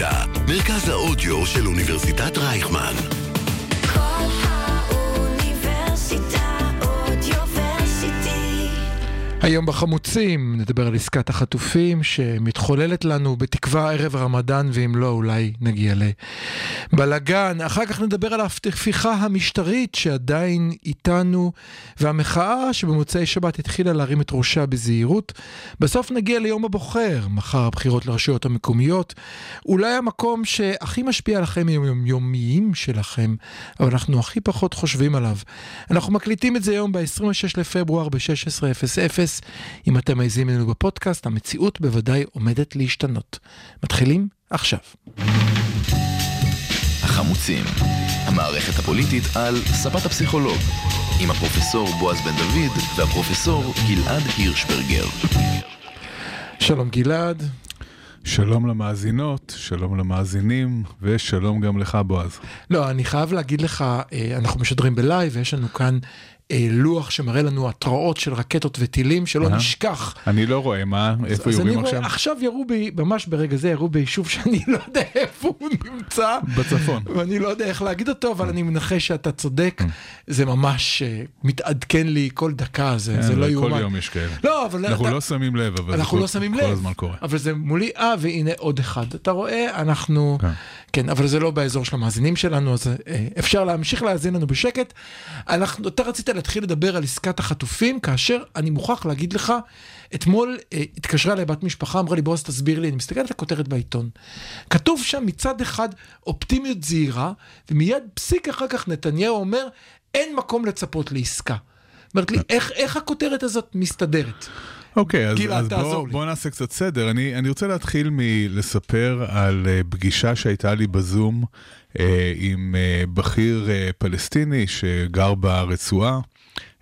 האוניברסיטה, מרכז האודיו של אוניברסיטת רייכמן. כל האוניברסיטה אודיוורסיטי. היום בחמוצים נדבר על עסקת החטופים שמתחוללת לנו בתקווה ערב הרמדאן ואם לא אולי נגיע לבלגן. אחר כך נדבר על ההפיכה המשטרית שעדיין איתנו והמחאה שבמוצאי שבת התחילה להרים את ראשה בזהירות. בסוף נגיע ליום הבוחר, מחר הבחירות לרשויות המקומיות. אולי המקום שהכי משפיע על החיים היומיומיים שלכם, אבל אנחנו הכי פחות חושבים עליו. אנחנו מקליטים את זה היום ב-26 לפברואר ב-16:00. אם אתם מאזינים לנו בפודקאסט, המציאות בוודאי עומדת להשתנות. מתחילים עכשיו. החמוצים, המערכת הפוליטית על ספת הפסיכולוג, עם הפרופסור בועז בן דוד והפרופסור גלעד הירשברגר. שלום גלעד. שלום למאזינות, שלום למאזינים, ושלום גם לך, בועז. לא, אני חייב להגיד לך, אה, אנחנו משדרים בלייב ויש לנו כאן אה, לוח שמראה לנו התראות של רקטות וטילים שלא אהה. נשכח. אני לא רואה, מה? איפה אז יורים רואה- עכשיו? עכשיו ירו בי, ממש ברגע זה ירו ביישוב שאני לא יודע איפה הוא נמצא. בצפון. ואני לא יודע איך להגיד אותו, אבל אני מנחש שאתה צודק. זה ממש אה, מתעדכן לי כל דקה, זה זה כן, לא כל יאומן. יום יש כאלה. לא, אבל אנחנו אתה- לא שמים לב, אבל זה אנחנו כל- לא שמים כל לב, הזמן קורה. אבל זה מולי, אה, והנה עוד אחד. אתה רואה, אנחנו, כן. כן, אבל זה לא באזור של המאזינים שלנו, אז אה, אפשר להמשיך להאזין לנו בשקט. אנחנו, אתה רצית להתחיל לדבר על עסקת החטופים, כאשר אני מוכרח להגיד לך, אתמול אה, התקשרה אליי בת משפחה, אמרה לי, בועז, תסביר לי, אני מסתכל על הכותרת בעיתון. כתוב שם מצד אחד אופטימיות זהירה, ומיד פסיק אחר כך נתניהו אומר, אין מקום לצפות לעסקה. אומרת לי, איך, איך הכותרת הזאת מסתדרת? אוקיי, אז, גלעד, אז בוא. בוא נעשה קצת סדר. אני, אני רוצה להתחיל מלספר על אה, פגישה שהייתה לי בזום אה, עם אה, בכיר אה, פלסטיני שגר ברצועה,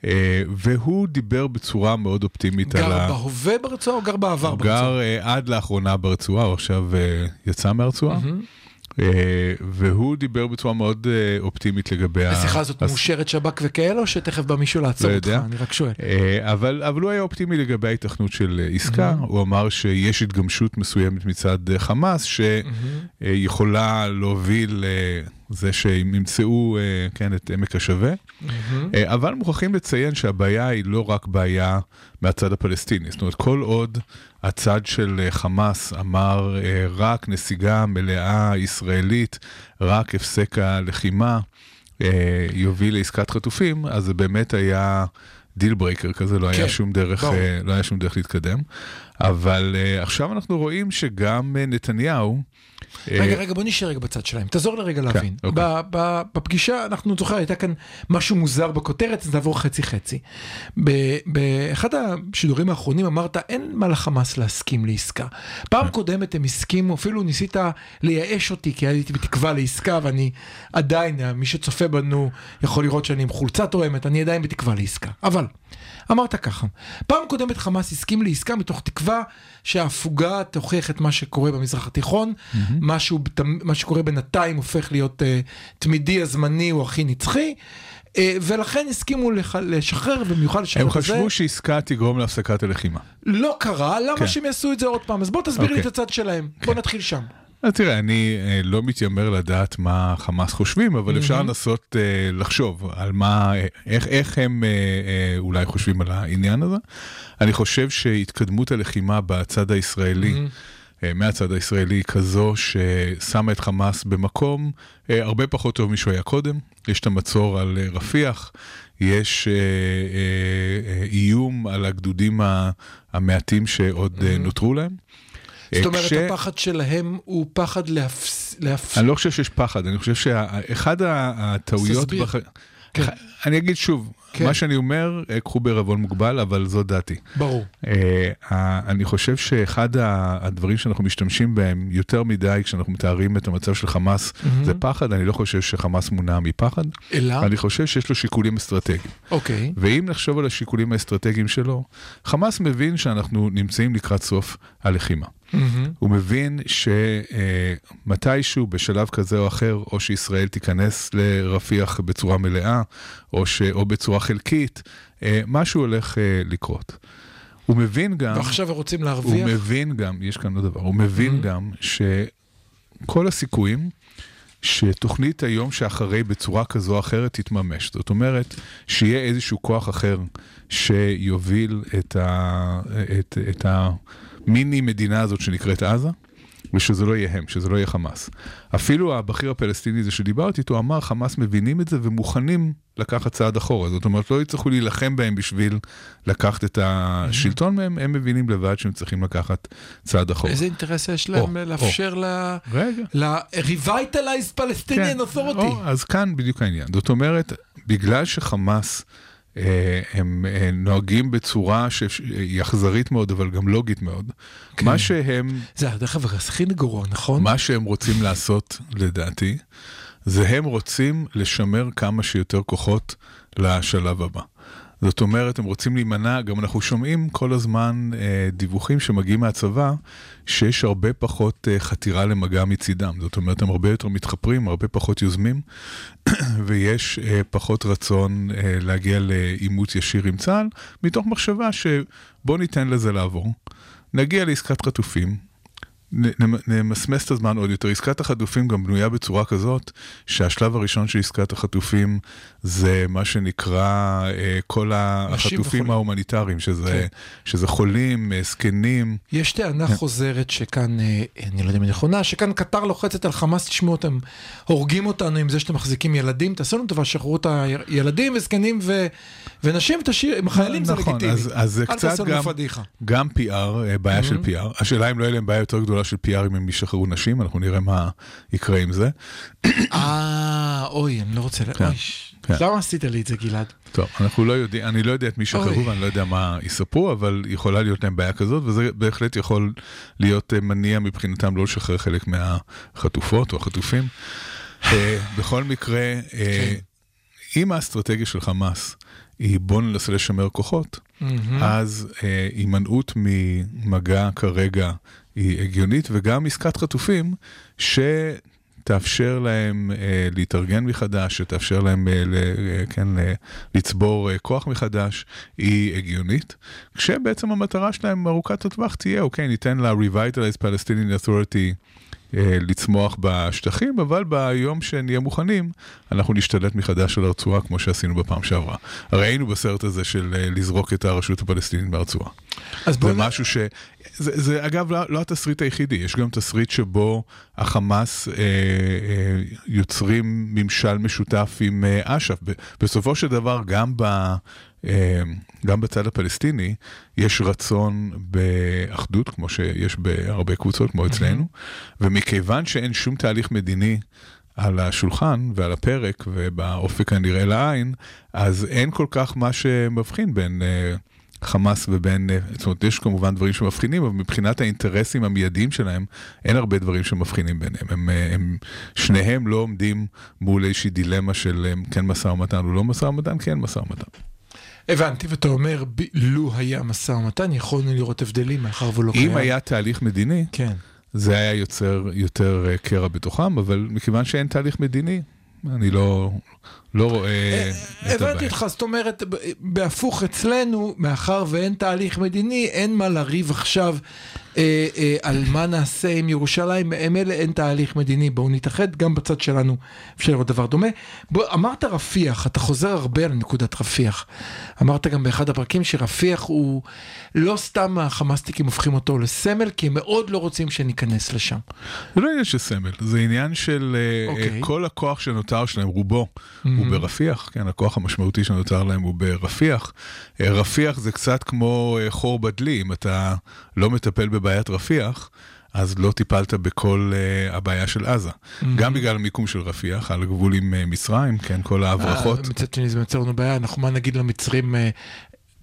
אה, והוא דיבר בצורה מאוד אופטימית על גר ה... בהווה ברצועה או גר בעבר הוא ברצועה? גר אה, עד לאחרונה ברצועה, הוא עכשיו אה, יצא מהרצועה. אה, והוא דיבר בצורה מאוד אה, אופטימית לגבי... השיחה הזאת מאושרת שב"כ וכאלה, או שתכף בא מישהו לעצור לא אותך? אני רק שואל. אה, אבל, אבל הוא היה אופטימי לגבי ההיתכנות של אה, עסקה, הוא אמר שיש התגמשות מסוימת מצד אה, חמאס שיכולה להוביל לזה שהם ימצאו אה, כן, את עמק השווה, אה, אבל מוכרחים לציין שהבעיה היא לא רק בעיה מהצד הפלסטיני, זאת אומרת כל עוד הצד של אה, חמאס אמר אה, רק נסיגה מלאה ישראלית, רק הפסק הלחימה, אה, יוביל לעסקת חטופים, אז זה באמת היה deal breaker כזה, לא כן, היה שום דרך, לא היה שום דרך להתקדם. אבל עכשיו אנחנו רואים שגם נתניהו, רגע, רגע, בוא נשאר רגע בצד שלהם. תעזור לי רגע להבין. אוקיי. בפגישה, אנחנו זוכר, הייתה כאן משהו מוזר בכותרת, אז נעבור חצי-חצי. באחד השידורים האחרונים אמרת, אין מה לחמאס להסכים לעסקה. פעם כן. קודמת הם הסכימו, אפילו ניסית לייאש אותי, כי הייתי בתקווה לעסקה, ואני עדיין, מי שצופה בנו יכול לראות שאני עם חולצה תואמת, אני עדיין בתקווה לעסקה. אבל, אמרת ככה, פעם קודמת חמאס הסכים לעסקה מתוך תקווה שההפוגה תוכיח את מה שקורה במזרח התיכון, משהו, מה שקורה בינתיים הופך להיות uh, תמידי, הזמני, הוא הכי נצחי, uh, ולכן הסכימו לח... לשחרר, במיוחד לשחרר הם את הזה. חשבו שעסקה תגרום להפסקת הלחימה. לא קרה, למה כן. שהם יעשו את זה עוד פעם? אז בוא תסביר לי את אוקיי. הצד שלהם, בוא נתחיל שם. אז תראה, אני אה, לא מתיימר לדעת מה חמאס חושבים, אבל אפשר לנסות אה, לחשוב על מה, אה, איך, איך הם אה, אה, אולי חושבים על העניין הזה. אני חושב שהתקדמות הלחימה בצד הישראלי, אה, מהצד הישראלי היא כזו ששמה את חמאס במקום אה, הרבה פחות טוב משהוא היה קודם. יש את המצור על אה, רפיח, יש אה, אה, אה, איום על הגדודים המעטים שעוד אה, נותרו להם. זאת אה, אומרת, כש- הפחד שלהם הוא פחד להפס... להפס... אני לא חושב שיש פחד, אני חושב שאחד הטעויות... תסביר. בח... כן. אני אגיד שוב, כן. מה שאני אומר, אה, קחו בערבון מוגבל, אבל זו דעתי. ברור. אה, אני חושב שאחד הדברים שאנחנו משתמשים בהם יותר מדי כשאנחנו מתארים את המצב של חמאס, זה פחד, אני לא חושב שחמאס מונע מפחד, אלא? אני חושב שיש לו שיקולים אסטרטגיים. אוקיי. ואם נחשוב על השיקולים האסטרטגיים שלו, חמאס מבין שאנחנו נמצאים לקראת סוף הלחימה. הוא מבין שמתישהו, בשלב כזה או אחר, או שישראל תיכנס לרפיח בצורה מלאה, או, ש... או בצורה חלקית, אה, משהו הולך אה, לקרות. הוא מבין גם, ועכשיו רוצים הוא להרוויח? מבין גם, יש כאן עוד דבר, הוא מבין גם ש... כל הסיכויים שתוכנית היום שאחרי בצורה כזו או אחרת תתממש. זאת אומרת, שיהיה איזשהו כוח אחר שיוביל את, ה, את, את המיני מדינה הזאת שנקראת עזה. ושזה לא יהיה הם, שזה לא יהיה חמאס. אפילו הבכיר הפלסטיני הזה שדיברתי איתו אמר, חמאס מבינים את זה ומוכנים לקחת צעד אחורה. זאת אומרת, לא יצטרכו להילחם בהם בשביל לקחת את השלטון מהם, הם מבינים לבד שהם צריכים לקחת צעד אחורה. איזה אינטרס יש להם או, לאפשר. ל-revitalized Palestinian authority? כן. או, אז כאן בדיוק העניין. זאת אומרת, בגלל שחמאס... אה, הם אה, נוהגים בצורה שהיא אכזרית מאוד, אבל גם לוגית מאוד. כן. מה שהם, זה הדרך אגב הכי גרוע, נכון? מה שהם רוצים לעשות, לדעתי, זה הם רוצים לשמר כמה שיותר כוחות לשלב הבא. זאת אומרת, הם רוצים להימנע, גם אנחנו שומעים כל הזמן אה, דיווחים שמגיעים מהצבא, שיש הרבה פחות אה, חתירה למגע מצידם. זאת אומרת, הם הרבה יותר מתחפרים, הרבה פחות יוזמים, ויש אה, פחות רצון אה, להגיע לעימות ישיר עם צה"ל, מתוך מחשבה שבוא ניתן לזה לעבור. נגיע לעסקת חטופים, נמסמס את הזמן עוד יותר. עסקת החטופים גם בנויה בצורה כזאת, שהשלב הראשון של עסקת החטופים זה מה שנקרא אה, כל החטופים. ההומניטריים, שזה, כן. שזה חולים, אה, זקנים. יש טענה כן. חוזרת שכאן, אה, אני לא יודע אם היא נכונה, שכאן קטר לוחצת על חמאס, תשמעו אותם, הורגים אותנו עם זה שאתם מחזיקים ילדים, תעשו לנו טובה, שחררו את הילדים וזקנים ו... ונשים, תשאיר, עם החיילים זה נכון, לגיטימי. אז, אז זה קצת גם. גם PR, אה, בעיה של PR. השאלה אם לא יהיה להם בעיה יותר גדולה של PR אם ישחררו נשים, אנחנו נראה מה יקרה עם זה. אה, אוי, אני לא רוצה, ל- כן, אוי, כן. למה עשית לי את זה, גלעד? טוב, אנחנו לא יודעים, אני לא יודע את מי. שחררו ואני לא יודע מה יספרו, אבל יכולה להיות להם בעיה כזאת, וזה בהחלט יכול להיות אה, מניע מבחינתם לא לשחרר חלק מהחטופות או החטופים. אה, בכל מקרה, אה, כן. אם האסטרטגיה של חמאס היא בוא ננסה לשמר כוחות, אז אה, הימנעות ממגע כרגע היא הגיונית, וגם עסקת חטופים, שתאפשר להם אה, להתארגן מחדש, שתאפשר להם אה, ל, אה, כן, ל, לצבור אה, כוח מחדש, היא הגיונית. כשבעצם המטרה שלהם ארוכת הטווח תהיה, אוקיי, ניתן ל-Revitalized Palestinian Authority אה, לצמוח בשטחים, אבל ביום שנהיה מוכנים, אנחנו נשתלט מחדש על הרצועה כמו שעשינו בפעם שעברה. הרי היינו בסרט הזה של אה, לזרוק את הרשות הפלסטינית מהרצועה. אז זה בואו נ- משהו ש... זה, זה אגב לא, לא התסריט היחידי, יש גם תסריט שבו החמאס אה, אה, יוצרים ממשל משותף עם אה, אש"ף. ב- בסופו של דבר, גם, ב, אה, גם בצד הפלסטיני, יש רצון באחדות, כמו שיש בהרבה קבוצות, כמו אצלנו, ומכיוון שאין שום תהליך מדיני על השולחן ועל הפרק ובאופק הנראה לעין, אז אין כל כך מה שמבחין בין... אה, חמאס ובין, אה, זאת אומרת, יש כמובן דברים שמבחינים, אבל מבחינת האינטרסים המיידיים שלהם, אין הרבה דברים שמבחינים ביניהם. הם, אה, הם, שניהם לא עומדים מול איזושהי דילמה של אה, כן משא ומתן או לא משא ומתן, כן משא ומתן. הבנתי, ואתה אומר, ב- לו היה משא ומתן, יכולנו לראות הבדלים מאחר ולא קיים. אם היה תהליך מדיני, כן. זה היה יוצר יותר קרע בתוכם, אבל מכיוון שאין תהליך מדיני, אני לא, לא רואה את הבנתי הבעיה. אותך, זאת אומרת, בהפוך אצלנו, מאחר ואין תהליך מדיני, אין מה לריב עכשיו אה, אה, על מה נעשה עם ירושלים, הם אלה אין תהליך מדיני, בואו נתאחד, גם בצד שלנו אפשר לראות דבר דומה. בוא, אמרת רפיח, אתה חוזר הרבה על נקודת רפיח. אמרת גם באחד הפרקים שרפיח הוא, לא סתם החמאסטיקים הופכים אותו לסמל, כי הם מאוד לא רוצים שניכנס לשם. זה לא עניין של סמל, זה עניין של אה, אוקיי. אה, כל הכוח שנותר שלהם, רובו, הוא ברפיח, כן, הכוח המשמעותי שנותר להם הוא ברפיח. אה, רפיח זה קצת כמו אה, חור בדלי, אם אתה לא מטפל בבעיית רפיח, אז לא טיפלת בכל uh, הבעיה של עזה. גם בגלל המיקום של רפיח, על הגבול עם uh, מצרים, כן, כל ההברחות. אה, מצד שני זה מייצר לנו בעיה, אנחנו מה נגיד למצרים, אה,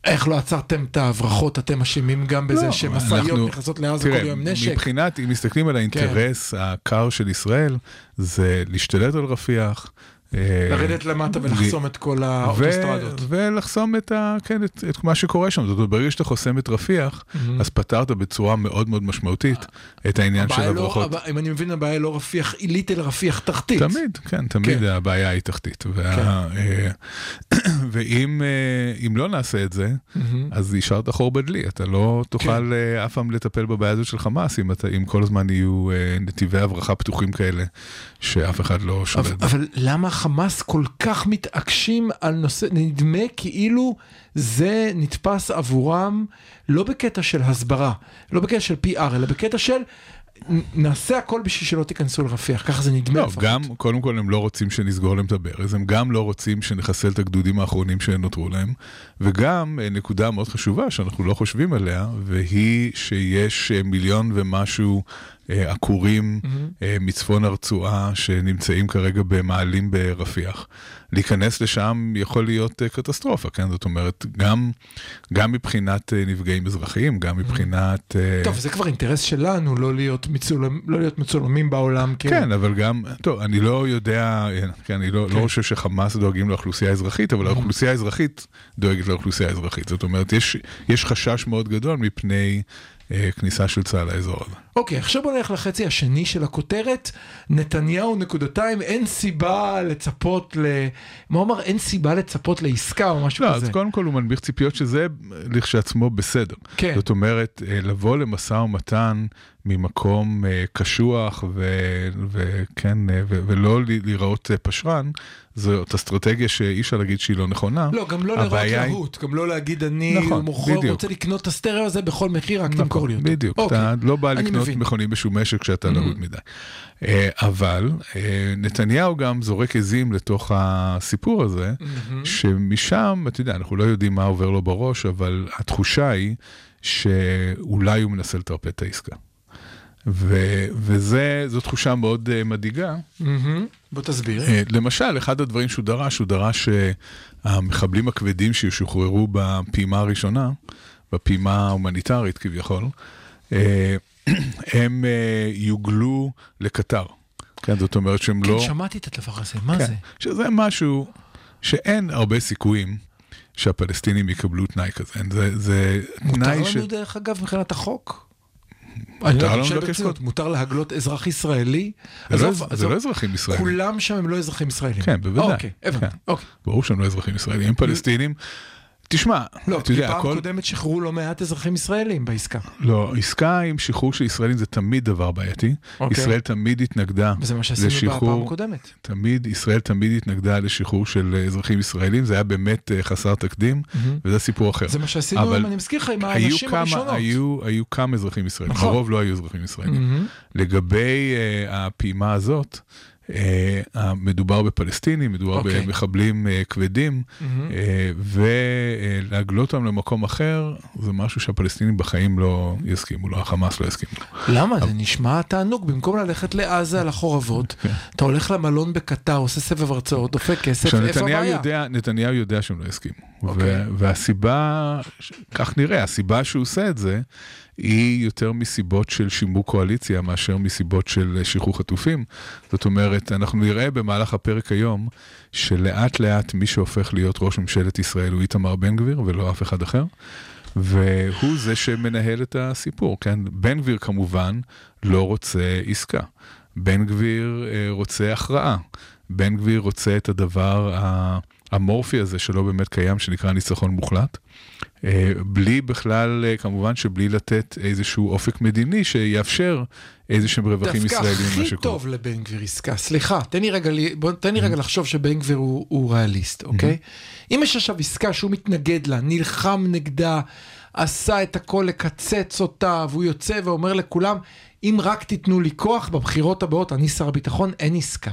איך לא עצרתם את ההברחות, אתם אשמים גם בזה לא, שמשאיות אנחנו- נכנסות לעזה כל יום עם נשק. כן. מבחינת, אם מסתכלים על האינטרס הקר של ישראל, זה להשתלט על רפיח, אה, לרדת למטה ולחסום את כל האוטוסטרדות. ולחסום את, ה, כן, את, את מה שקורה שם. זאת אומרת, ברגע שאתה חוסם את רפיח, אז פתרת בצורה מאוד מאוד משמעותית את העניין של הבעיה לא- אם אני מבין, הבעיה לא רפיח עילית, אלא רפיח תחתית. תמיד, כן, תמיד כן. הבעיה היא תחתית. וה, אה, ואם אה, אם לא נעשה את זה, אז השארת חור בדלי. אתה לא כן. תוכל אה, אף פעם לטפל בבעיה הזאת של חמאס, אם, אתה, אם כל הזמן יהיו אה, נתיבי הברחה פתוחים כאלה, שאף אחד לא שולט. אבל. אבל למה חמאס כל כך מתעקשים על נושא, נדמה כאילו זה נתפס עבורם לא בקטע של הסברה, לא בקטע של PR, אלא בקטע של נעשה הכל בשביל שלא תיכנסו לרפיח, ככה זה נדמה לא, לפחות. גם, קודם כל הם לא רוצים שנסגור להם את הברז, הם גם לא רוצים שנחסל את הגדודים האחרונים שנותרו להם, וגם אה, נקודה מאוד חשובה שאנחנו לא חושבים עליה, והיא שיש אה, מיליון ומשהו עקורים אה, מצפון הרצועה שנמצאים כרגע במעלים ברפיח. להיכנס לשם יכול להיות אה, קטסטרופה, כן? זאת אומרת, גם, גם מבחינת אה, נפגעים אזרחיים, גם מבחינת... אה, טוב, זה כבר אינטרס שלנו לא להיות, מצולם, לא להיות מצולמים בעולם. כ- כן, אבל גם, טוב, אני לא יודע, כן, אני לא, כן. לא חושב שחמאס דואגים לאוכלוסייה האזרחית, אבל האוכלוסייה האזרחית דואגת לאוכלוסייה האזרחית. זאת אומרת, יש, יש חשש מאוד גדול מפני אה, כניסה של צה"ל לאזור הזה. אוקיי, עכשיו בוא נלך לחצי השני של הכותרת. נתניהו נקודתיים, אין סיבה לצפות ל... מה הוא אמר? אין סיבה לצפות לעסקה או משהו לא, כזה. אז קודם כל הוא מנביך ציפיות שזה לכשעצמו בסדר. כן. זאת אומרת, אה, לבוא למשא ומתן ממקום אה, קשוח ו- וכן, אה, ו- ולא להיראות אה, פשרן, זאת אסטרטגיה שאי אפשר להגיד שהיא לא נכונה. לא, גם לא לראות היא- להוט, גם לא להגיד אני נכון, מוכר. רוצה לקנות את הסטריאו הזה בכל מחיר, רק נכון, תמכור לי אותו. בדיוק, אוקיי, אתה לא בא לקנות מבין. מכונים בשום משק כשאתה להוט מדי. אה, אבל אה, נתניהו גם זורק עזים לתוך הסיפור הזה, שמשם, אתה יודע, אנחנו לא יודעים מה עובר לו בראש, אבל התחושה היא שאולי הוא מנסה לטרפד את העסקה. וזו תחושה מאוד אה, מדאיגה. מהמם. בוא תסביר. אה, למשל, אחד הדברים שהוא דרש, הוא דרש שהמחבלים הכבדים שישוחררו בפעימה הראשונה, בפעימה ההומניטרית כביכול, אה, הם אה, יוגלו לקטר. כן, זאת אומרת שהם כן, לא... שמעתי את הדבר הזה, מה כן, זה? שזה משהו שאין הרבה סיכויים שהפלסטינים יקבלו תנאי כזה. זה, זה מותר תנאי ש... לנו דרך אגב מבחינת החוק? אני לא חושב ברצינות. מותר להגלות אזרח ישראלי? זה לא- לא אזרחים ישראלים. כולם שם הם לא אזרחים ישראלים. כן, בוודאי. אוקיי, הבנתי. כן. אוקיי. ברור שהם לא אזרחים ישראלים, הם פלסטינים. תשמע, לא, אתה יודע, פעם הכל... קודמת שחררו לא מעט אזרחים ישראלים בעסקה. לא, עסקה עם שחרור של ישראלים זה תמיד דבר בעייתי. אוקיי. ישראל תמיד התנגדה וזה מה שעשינו בפעם לשחרור, הקודמת. תמיד, ישראל תמיד התנגדה לשחרור של אה, אזרחים ישראלים, זה היה באמת אה, חסר תקדים, וזה סיפור אחר. זה מה שעשינו, אבל אני מזכיר לך, עם היו האנשים כמה, הראשונות. היו, היו כמה אזרחים ישראלים, נכון. הרוב לא היו אזרחים ישראלים. מהמם. לגבי uh, הפעימה הזאת, uh, מדובר בפלסטינים, מדובר אוקיי. במחבלים uh, כבדים, uh, ולהגלות אותם למקום אחר, זה משהו שהפלסטינים בחיים לא יסכימו לו, החמאס לא יסכים לו. למה? זה נשמע תענוג, במקום ללכת לעזה לחורבות, אתה הולך למלון בקטר, עושה סבב הרצאות, דופק כסף, איפה הבעיה? יודע, נתניהו יודע שהם לא יסכימו. אוקיי. ו- והסיבה, כך נראה, הסיבה שהוא עושה את זה, היא יותר מסיבות של שימור קואליציה מאשר מסיבות של אה, שחרור חטופים. זאת אומרת, אנחנו נראה במהלך הפרק היום, שלאט לאט מי שהופך להיות ראש ממשלת ישראל הוא איתמר בן גביר ולא אף אחד אחר. והוא זה שמנהל את הסיפור, כן? בן גביר כמובן לא רוצה עסקה. בן גביר אה, רוצה הכרעה. בן גביר רוצה את הדבר האמורפי הזה שלא באמת קיים, שנקרא ניצחון מוחלט. אה, בלי בכלל, אה, כמובן שבלי לתת איזשהו אופק מדיני שיאפשר איזה שהם רווחים דווקא ישראלים ממה הכי. טוב לבן גביר עסקה, סליחה, תן לי רגע, בוא, תן לי רגע לחשוב שבן גביר הוא, הוא ריאליסט, אוקיי? אם יש עכשיו עסקה שהוא מתנגד לה, נלחם נגדה, עשה את הכל לקצץ אותה, והוא יוצא ואומר לכולם, אם רק תיתנו לי כוח בבחירות הבאות, אני שר הביטחון, אין עסקה.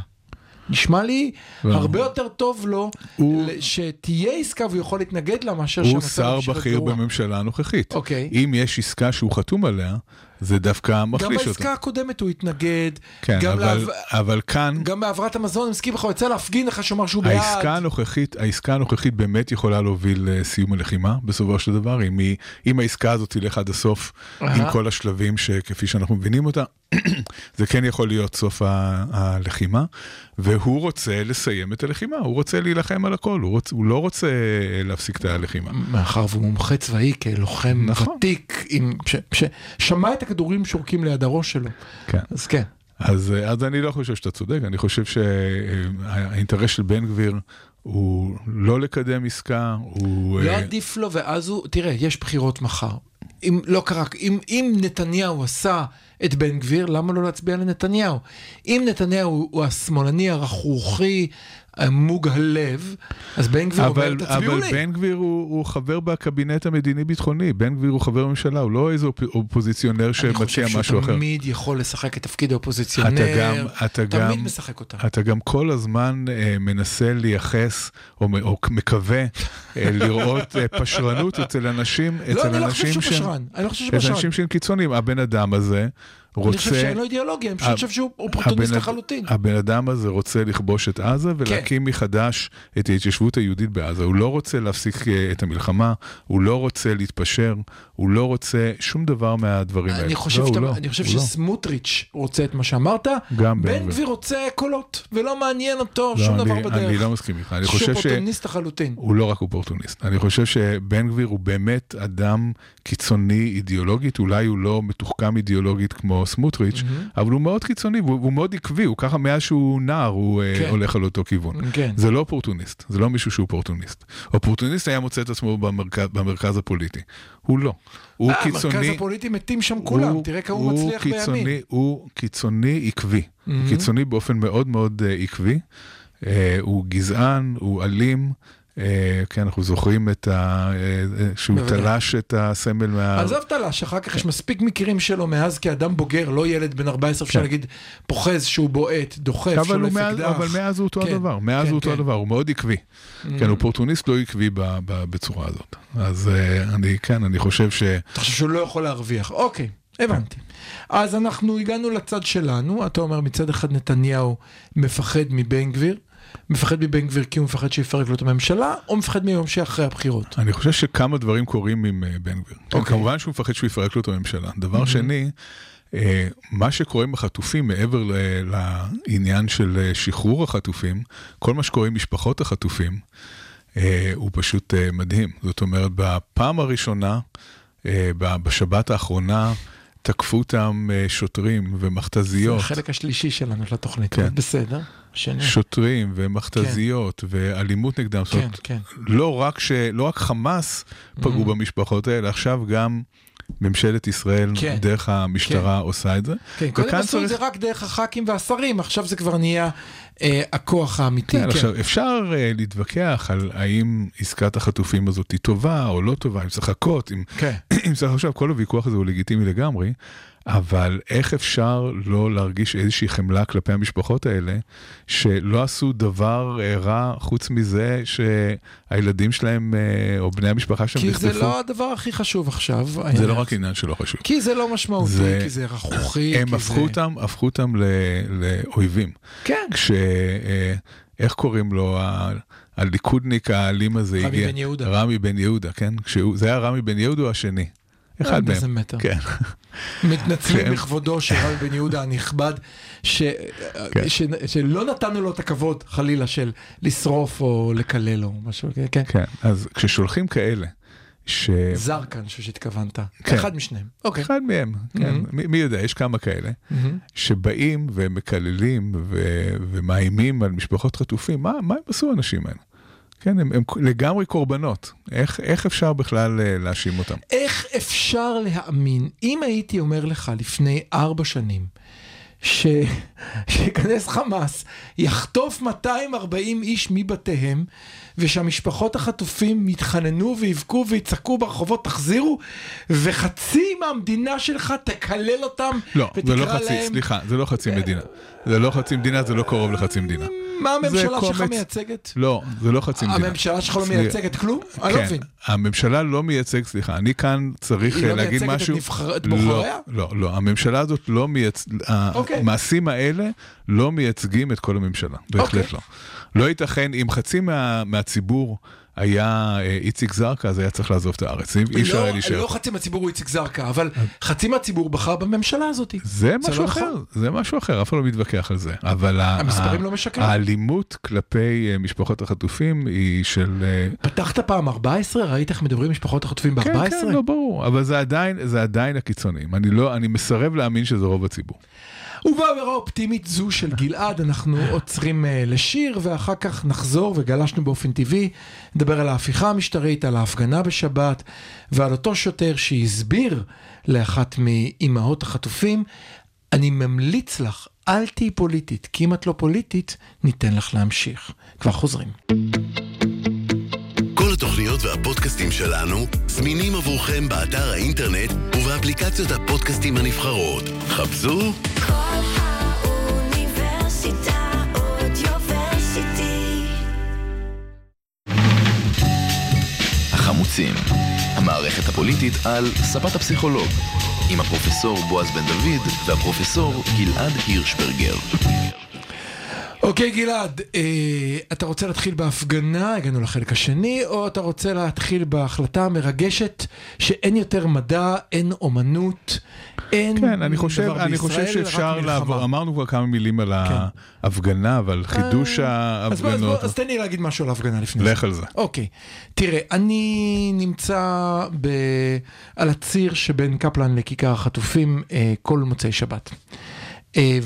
נשמע לי לא. הרבה יותר טוב לו הוא- שתהיה עסקה והוא יכול להתנגד לה מאשר הוא שהמצב שר ימשיך להיות בכיר. בממשלה הנוכחית. אוקיי. אם יש עסקה שהוא חתום עליה, זה דווקא גם מחליש אותו. בעסקה הקודמת הוא התנגד, כן, גם, אבל, להב... אבל כאן, גם בהעברת המזון, לך, הוא יצא להפגין לך שהוא העסקה בעד. הנוכחית, העסקה הנוכחית באמת יכולה להוביל לסיום הלחימה בסופו של דבר, אם, היא, אם העסקה הזאת תלך עד הסוף. עם כל השלבים שכפי שאנחנו מבינים אותה, זה כן יכול להיות סוף הלחימה, והוא רוצה לסיים את הלחימה, הוא רוצה להילחם על הכל, הוא, רוצ, הוא לא רוצה להפסיק את הלחימה. מאחר והוא מומחה צבאי כלוחם נכון. ותיק, עם... ש... ששמע את הכדורים שורקים ליד הראש שלו. כן. אז כן. אז, אז אני לא חושב שאתה צודק, אני חושב שהאינטרס של בן גביר הוא לא לקדם עסקה, הוא... לא אה, עדיף לו, ואז הוא, תראה, יש בחירות מחר. אם לא קרה, אם, אם נתניהו עשה את בן גביר, למה לא להצביע לנתניהו? אם נתניהו הוא השמאלני הרכרוכי, מוג הלב, אז בן גביר אומר, אבל, תצביעו אבל לי. בן גביר הוא, הוא חבר בקבינט המדיני-ביטחוני, בן גביר הוא חבר בממשלה, הוא לא איזה אופ- אופוזיציונר אני שמציע חושב משהו שהוא אחר. תמיד יכול לשחק את תפקיד האופוזיציונר, אתה גם, אתה תמיד גם, משחק אותה. אתה גם כל הזמן אה, מנסה לייחס, או, או מקווה אה, לראות אה, פשרנות אצל אנשים, לא, אצל אני לא חושב אנשים שהוא שהם, פשרן, אני לא חושב שהוא אצל פשרן. אנשים שהם קיצוניים. הבן אדם הזה אני חושב רוצה, שאין לו אידיאולוגיה, אני פשוט חושב שהוא אופורטוניסט הבן- לחלוטין. הבן אדם הזה רוצה לכבוש את עזה ולהקים מחדש את ההתיישבות היהודית בעזה. הוא לא רוצה להפסיק אה, את המלחמה, הוא לא רוצה להתפשר, הוא לא רוצה שום דבר מהדברים האלה. אני חושב, לא, לא, לא. שסמוטריץ' רוצה את מה שאמרת, גם בן גביר. רוצה קולות, ולא מעניין אותו שום דבר בדרך. אני לא מסכים איתך, אני שהוא חושב ש... אופורטוניסט לחלוטין. הוא לא רק אופורטוניסט. אני חושב שבן גביר הוא באמת אדם קיצוני אידיאולוגית, אולי הוא לא מתוחכם אידיאולוגית כמו סמוטריץ', אבל הוא מאוד קיצוני והוא והוא מאוד עקבי, הוא ככה מאז שהוא נער הוא אה, כן. הולך על אותו כיוון. כן. זה לא אופורטוניסט, זה לא מישהו שהוא אופורטוניסט. אופורטוניסט היה מוצא את עצמו במרכז, במרכז הפוליטי. הוא לא. הוא אה, קיצוני. המרכז הפוליטי מתים שם כולם, הוא- תראה כמה הוא מצליח קיצוני, בימין. הוא קיצוני עקבי. הוא Mhm. קיצוני באופן מאוד מאוד אה, עקבי. אה, הוא גזען, הוא אלים. אה, כן, אנחנו זוכרים את ה... אה, אה, שהוא. תלש את הסמל מה... עזוב תל"ש, אחר כך יש מספיק מקרים שלו מאז כאדם בוגר, לא ילד בן 14, אפשר כן. להגיד, פוחז שהוא בועט, דוחף, שולף הוא אקדח. אבל מאז הוא אותו כן, הדבר, מאז הוא אותו. הדבר, הוא מאוד עקבי. כן, אופורטוניסט לא עקבי בצורה הזאת. אז אני, כן, אני חושב ש... אתה חושב שהוא לא יכול להרוויח. אוקיי, הבנתי. אז אנחנו הגענו לצד שלנו, אתה אומר מצד אחד נתניהו מפחד מבן גביר, מפחד מבן גביר כי הוא מפחד שיפרק לו את הממשלה, או מפחד מיום שאחרי הבחירות. אני חושב שכמה דברים קורים עם אה, בן גביר. כן, אוקיי. כמובן שהוא מפחד שהוא יפרק לו את הממשלה. דבר שני, אה, מה שקורה עם החטופים, מעבר לעניין של אה, שחרור החטופים, כל מה שקורה עם משפחות החטופים, הוא פשוט מדהים. זאת אומרת, בפעם הראשונה, בשבת האחרונה, תקפו אותם שוטרים זה ומכתזיות. החלק השלישי שלנו של התוכנית, כן. בסדר. שני. שוטרים ומכתזיות ואלימות נגדם. זאת כן, אומרת, כן. לא רק, ש... לא רק חמאס פגעו Mhm. במשפחות האלה, עכשיו גם ממשלת ישראל, כן. דרך המשטרה, עושה את זה. כן, קודם עשו את זה רק דרך הח"כים והשרים, עכשיו זה כבר נהיה הכוח האמיתי. כן, כן. עכשיו, אפשר uh, להתווכח על האם עסקת החטופים הזאת היא טובה או לא טובה, אם צריך לחכות, אם, כן. צריך עכשיו, כל הוויכוח הזה הוא לגיטימי לגמרי, אבל איך אפשר לא להרגיש איזושהי חמלה כלפי המשפחות האלה, שלא עשו דבר uh, רע חוץ מזה שהילדים שלהם uh, או בני המשפחה שלהם כי נחטפו? זה לא הדבר הכי חשוב עכשיו. זה לא רק עניין שלא חשוב. כי זה לא משמעותי, זה- כי זה רכרוכי. הם כי הפכו. אותם, הפכו אותם ל- לאויבים. כן. כש... אה, איך קוראים לו? הליכודניק האלים הזה רמי הגיע. בן יהודה. רמי בן יהודה, כן? כשהוא, זה היה רמי בן יהודה או השני? אחד איזה מהם. מטר. כן. מתנצלים כן. לכבודו של רבי בן יהודה הנכבד, ש... כן. ש... שלא נתנו לו את הכבוד חלילה של לשרוף או לקלל או משהו, כן, כן. כן, אז כששולחים כאלה, ש... זרקא, אני חושב שהתכוונת. כן. אחד משניהם. אוקיי. אחד מהם, כן, Mhm. מי, מי יודע, יש כמה כאלה, מהמם. שבאים ומקללים ו... ומאיימים על משפחות חטופים, מה, מה הם עשו האנשים האלה? כן, הם, הם לגמרי קורבנות, איך, איך אפשר בכלל אה, להאשים אותם? איך אפשר להאמין, אם הייתי אומר לך לפני ארבע שנים, ש... שיכנס חמאס, יחטוף 240 איש מבתיהם, ושהמשפחות החטופים יתחננו ויבכו ויצעקו ברחובות, תחזירו, וחצי מהמדינה שלך תקלל אותם, לא, זה לא ותקרא חצי, להם... סליחה, זה לא חצי מדינה. זה לא חצי מדינה, זה לא קרוב לחצי מדינה. מה הממשלה שלך מייצגת? לא, זה לא חצי מדינה. הממשלה שלך לא. מייצגת כלום? אני לא כן, מבין. הממשלה לא מייצגת, סליחה, אני כאן צריך היא לא אה, להגיד מייצגת את משהו. את לא, בוחריה? לא, לא, הממשלה הזאת לא מייצגת, אוקיי. המעשים האלה לא מייצגים את כל הממשלה, בהחלט אוקיי. לא. לא ייתכן, אם חצי מה- מהציבור היה אה, איציק זרקא, אז היה צריך לעזוב את הארץ, אי אפשר היה לא, להישאר. לא חצי מהציבור הוא איציק זרקא, אבל חצי מהציבור בחר בממשלה הזאת. זה משהו לא אחר, נכון? זה משהו אחר, אף אחד לא מתווכח על זה. אבל המספרים לא משקרים. האלימות כלפי אה, משפחות החטופים היא של... אה, פתחת פעם 14? ראית איך מדברים משפחות החטופים ב-14? כן, כן, לא ברור, אבל זה עדיין, הקיצונים. לא, אני מסרב להאמין שזה רוב הציבור. ובאווירה אופטימית זו של גלעד אנחנו עוצרים אה, לשיר ואחר כך נחזור וגלשנו באופן טבעי, נדבר על ההפיכה המשטרית, על ההפגנה בשבת ועל אותו שוטר שהסביר לאחת מאימהות החטופים, אני ממליץ לך, אל תהיי פוליטית, כי אם את לא פוליטית, ניתן לך להמשיך. כבר חוזרים. התוכניות והפודקאסטים שלנו זמינים עבורכם באתר האינטרנט ובאפליקציות הפודקאסטים הנבחרות. חפשו כל האוניברסיטה אודיוורסיטי. החמוצים, המערכת הפוליטית על ספת הפסיכולוג, עם הפרופסור בועז בן דוד והפרופסור גלעד הירשברגר. אוקיי גלעד, אה, אתה רוצה להתחיל בהפגנה, הגענו לחלק השני, או אתה רוצה להתחיל בהחלטה המרגשת שאין יותר מדע, אין אומנות, אין כן, אני חושב, דבר אני חושב בישראל, שאפשר רק לעבור. אמרנו כבר כמה מילים על כן. ההפגנה ועל חידוש אה, אז בוא- אז בוא- ההפגנות. אז תן לי להגיד משהו על ההפגנה לפני זה. לך על זה. אוקיי, תראה, אני נמצא ב... על הציר שבין קפלן לכיכר החטופים אה, כל מוצאי שבת. אה,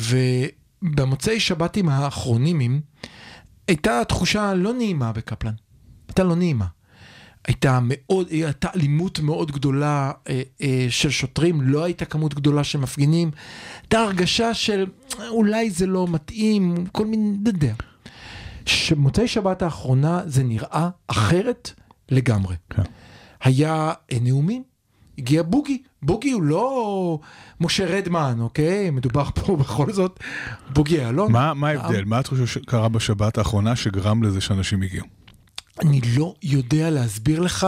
ובמוצאי שבתים האחרונים הייתה תחושה לא נעימה בקפלן. הייתה לא נעימה. הייתה מאוד, הייתה אלימות מאוד גדולה אה, אה, של שוטרים, לא הייתה כמות גדולה של מפגינים. הייתה הרגשה של "אה, אולי זה לא מתאים, כל מיני, לא יודע. שמוצאי שבת האחרונה זה נראה אחרת לגמרי. כן. היה אה, נאומים, הגיע בוגי, בוגי הוא לא משה רדמן, אוקיי? מדובר פה בכל זאת, בוגי יעלון. מה מה ההבדל? מה את חושב שקרה בשבת האחרונה שגרם לזה שאנשים הגיעו? אני לא יודע להסביר לך,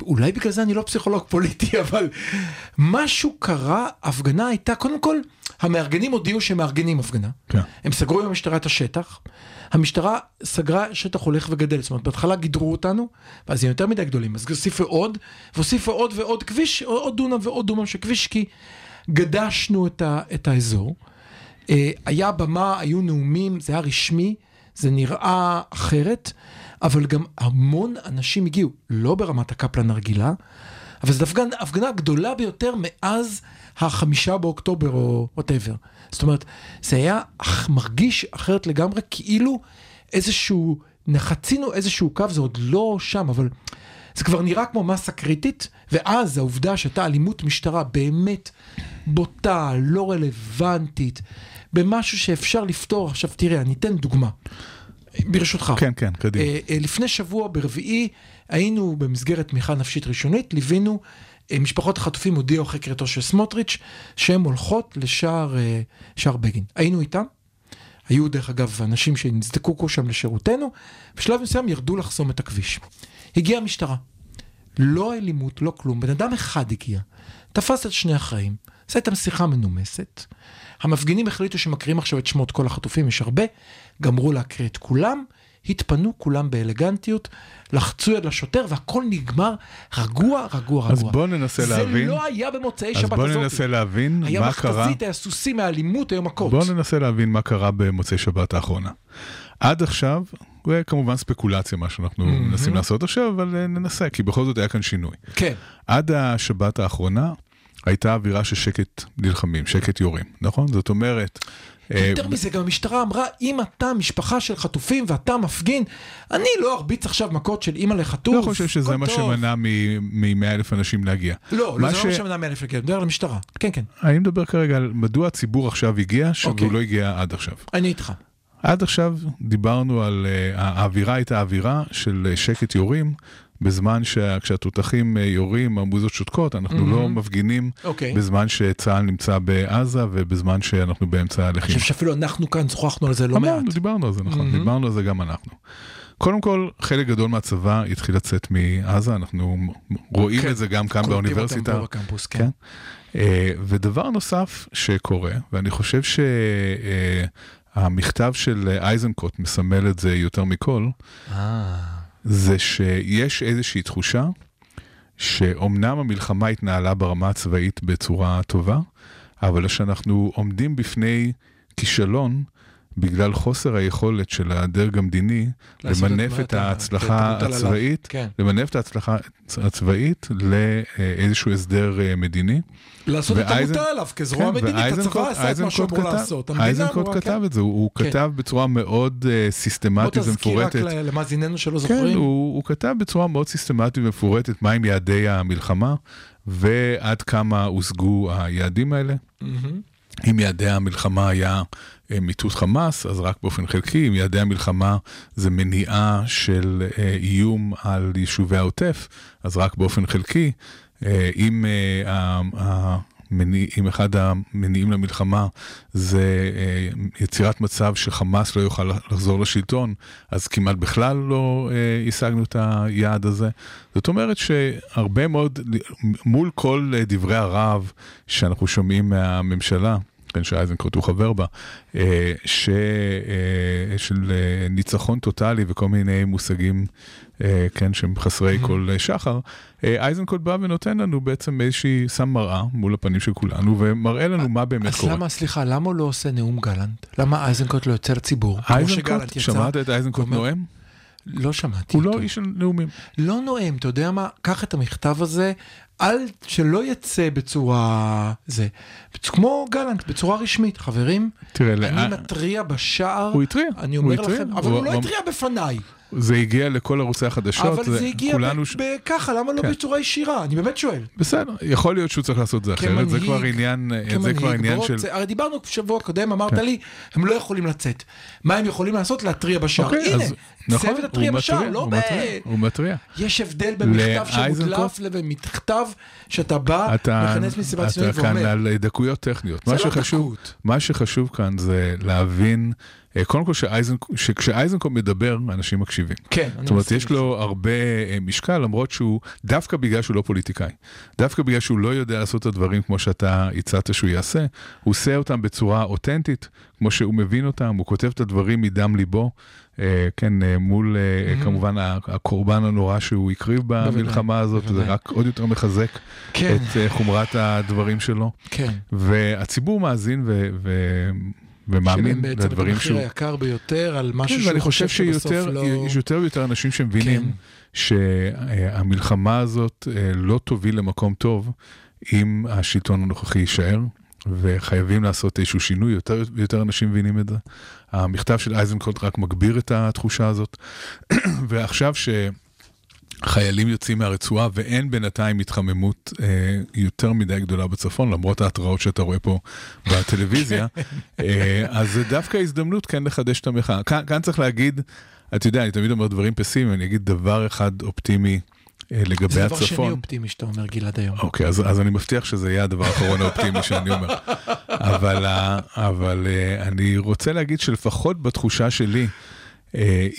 ואולי בגלל זה אני לא פסיכולוג פוליטי, אבל משהו קרה, הפגנה הייתה, קודם כל, המארגנים הודיעו שהם מארגנים הפגנה. כן. הם סגרו עם המשטרה את השטח, המשטרה סגרה שטח הולך וגדל, זאת אומרת, בהתחלה גידרו אותנו, ואז הם יותר מדי גדולים, אז הוסיפו עוד, והוסיפו עוד ועוד כביש, עוד דונם ועוד דונם של כביש, כי גדשנו את, ה, את האזור. אה, היה במה, היו נאומים, זה היה רשמי, זה נראה אחרת, אבל גם המון אנשים הגיעו, לא ברמת הקפלן הרגילה, אבל זו הפגנה, הפגנה הגדולה ביותר מאז החמישה באוקטובר או וואטאבר. זאת אומרת, זה היה אח- מרגיש אחרת לגמרי, כאילו איזשהו, נחצינו איזשהו קו, זה עוד לא שם, אבל זה כבר נראה כמו מסה קריטית, ואז העובדה שהייתה אלימות משטרה באמת בוטה, לא רלוונטית, במשהו שאפשר לפתור. עכשיו תראה, אני אתן דוגמה, ברשותך. כן, כן, קדימה. אה, אה, לפני שבוע ברביעי היינו במסגרת תמיכה נפשית ראשונית, ליווינו, אה, משפחות החטופים הודיעו אחרי קריאתו של סמוטריץ' שהן הולכות לשער שער בגין. היינו איתם, היו דרך אגב אנשים שנזדקקו שם לשירותנו, בשלב מסוים ירדו לחסום את הכביש. הגיעה המשטרה, לא אלימות, לא כלום, בן אדם אחד הגיע, תפס את שני החיים, עשה איתם שיחה מנומסת. המפגינים החליטו שמקריאים עכשיו את שמות כל החטופים, יש הרבה, גמרו להקריא את כולם, התפנו כולם באלגנטיות, לחצו יד לשוטר והכל נגמר רגוע, רגוע, רגוע. אז בוא ננסה להבין. זה לא היה במוצאי אז שבת הזאת. ננסה להבין היה מה קרה. מכתזית, היה סוסים, היה אלימות, היו מכות. בוא ננסה להבין מה קרה במוצאי שבת האחרונה. עד עכשיו, וכמובן ספקולציה מה שאנחנו מנסים לעשות עכשיו, אבל אה, ננסה, כי בכל זאת היה כאן שינוי. כן. עד השבת האחרונה הייתה אווירה של שקט נלחמים, שקט יורים, נכון? זאת אומרת... אה, יותר מזה, גם המשטרה אמרה, אם אתה משפחה של חטופים ואתה מפגין, אני לא ארביץ עכשיו מכות של אימא לחטוף. לא חושב שזה מה טוב." שמנע מ-100 אלף אנשים להגיע. לא, לא, זה לא מה שמנע מאלף לקרוא, אני מדבר על המשטרה. כן, כן, אני מדבר כרגע על מדוע הציבור עכשיו הגיע, אוקיי. שהוא לא הגיע עד עכשיו. אני איתך. עד עכשיו דיברנו על, uh, האווירה הייתה אווירה של uh, שקט יורים, בזמן שכשהתותחים אה, יורים, המוזות שותקות, אנחנו לא מפגינים אוקיי. בזמן שצה"ל נמצא בעזה ובזמן שאנחנו באמצע אני הלחימה. חושב שאפילו אנחנו כאן שוחחנו על זה לא מעט. דיברנו על זה, נכון, מהמם. דיברנו על זה גם אנחנו. קודם כל, חלק גדול מהצבא התחיל לצאת מעזה, אנחנו רואים כן, את זה גם כאן באוניברסיטה. בקמפוס, כן. כן. אה, ודבר נוסף שקורה, ואני חושב שהמכתב של אייזנקוט מסמל את זה יותר מכל, אה, זה שיש איזושהי תחושה שאומנם המלחמה התנהלה ברמה הצבאית בצורה טובה, אבל שאנחנו עומדים בפני כישלון בגלל חוסר היכולת של הדרג המדיני למנף את- את את ההצלחה את. הצבאית, כן. למנף את ההצלחה הצבאית לאיזשהו הסדר אה, מדיני. לעשות את ואייזן- המוטל עליו כזרוע כן, מדינית, הצבא עשה את מה שהוא אמור לעשות. אייזנקוט כתב כן. את זה, הוא הוא כן. כתב בצורה מאוד בוא סיסטמטית תזכיר רק ומפורטת. ל- למאזיננו שלא כן, זוכרים. הוא, הוא כתב בצורה מאוד סיסטמטית ומפורטת מהם יעדי המלחמה ועד כמה הושגו היעדים האלה. מהמם. אם יעדי המלחמה היה אה, מיטוט חמאס, אז רק באופן חלקי, אם יעדי המלחמה זה מניעה של אה, איום על יישובי העוטף, אז רק באופן חלקי. אה, אם, אם אחד המניעים למלחמה זה אה, יצירת מצב שחמאס לא יוכל לחזור לשלטון, אז כמעט בכלל לא אה, השגנו את היעד הזה. זאת אומרת שהרבה מאוד, מול כל דברי הרעב שאנחנו שומעים מהממשלה, כן, שאייזנקוט הוא חבר בה, אה, ש, אה, של אה, ניצחון טוטאלי וכל מיני מושגים, כן, שהם חסרי כל שחר, אייזנקוט בא ונותן לנו בעצם איזושהי, שם מראה מול הפנים של כולנו, ומראה לנו מה באמת אז קורה. למה, סליחה, למה הוא לא עושה נאום גלנט? למה אייזנקוט לא? כמו שגלנט אייזנקוט, שמעת את אייזנקוט נואם? לא שמעתי הוא אותו. לא איש נאומים. לא נואם, אתה יודע מה? קח את המכתב הזה, אל, שלא יצא בצורה... זה. כמו גלנט, בצורה רשמית. חברים, תראה, אני לאן- מתריע בשער. הוא התריע, אני הוא אומר התריע. לכם, אבל הוא- הוא לא הוא- התריע בפניי. זה הגיע לכל ערוצי החדשות, אבל זה הגיע ש- ב- ככה, למה לא כן. בצורה ישירה? אני באמת שואל. בסדר, יכול להיות שהוא צריך לעשות את זה אחרת, זה כמנהיג- כבר עניין, זה כבר עניין של... זה- הרי דיברנו שבוע קודם, אמרת כן. לי, הם לא יכולים לצאת. מה הם יכולים לעשות? להתריע בשער. אוקיי, הנה, אז נכון, צוות התריע בשער, לא הוא ב... מתריע, הוא מתריע. יש הבדל בין מכתב שמודלף לבין מכתב שאתה בא, אתה, מכנס מסיבת אתה עיתונאים כאן ואומר. על דקויות טכניות. זה מה לא שחשוב. מה שחשוב כאן זה להבין, קודם כל שכשאייזנקוט מדבר, אנשים מקשיבים. כן, זאת אומרת, יש לו הרבה אה, משקל, למרות שהוא, דווקא בגלל שהוא לא פוליטיקאי, דווקא בגלל שהוא לא יודע לעשות את הדברים כמו שאתה הצעת שהוא יעשה, הוא עושה אותם בצורה אותנטית, כמו שהוא מבין אותם, הוא כותב את הדברים מדם ליבו, אה, כן, אה, מול אה, Mhm. כמובן הקורבן הנורא שהוא הקריב במלחמה הזאת, זה. רק עוד יותר מחזק כן, את אה, חומרת הדברים שלו, כן. והציבור מאזין. ו... ומאמין לדברים המחיר שהוא... היקר ביותר על משהו כן, שהוא חושב שבסוף שיותר, לא... יש יותר ויותר אנשים שמבינים כן. שהמלחמה הזאת אה, לא תוביל למקום טוב אם השלטון הנוכחי יישאר, וחייבים לעשות איזשהו שינוי, יותר ויותר אנשים מבינים את זה. המכתב של אייזנקוט רק מגביר את התחושה הזאת, ועכשיו ש... חיילים יוצאים מהרצועה ואין בינתיים התחממות אה, יותר מדי גדולה בצפון, למרות ההתראות שאתה רואה פה בטלוויזיה, אה, אז זה דווקא הזדמנות כן לחדש את המחאה. כאן, כאן צריך להגיד, אתה יודע, אני תמיד אומר דברים פסימיים, אני אגיד דבר אחד אופטימי אה, לגבי זה דבר שני הצפון. אופטימי שאתה אומר, גלעד, היום. אוקיי, אז, אז אני מבטיח שזה יהיה הדבר האחרון האופטימי שאני אומר. אבל, ה- אבל אה, אני רוצה להגיד שלפחות בתחושה שלי, אה,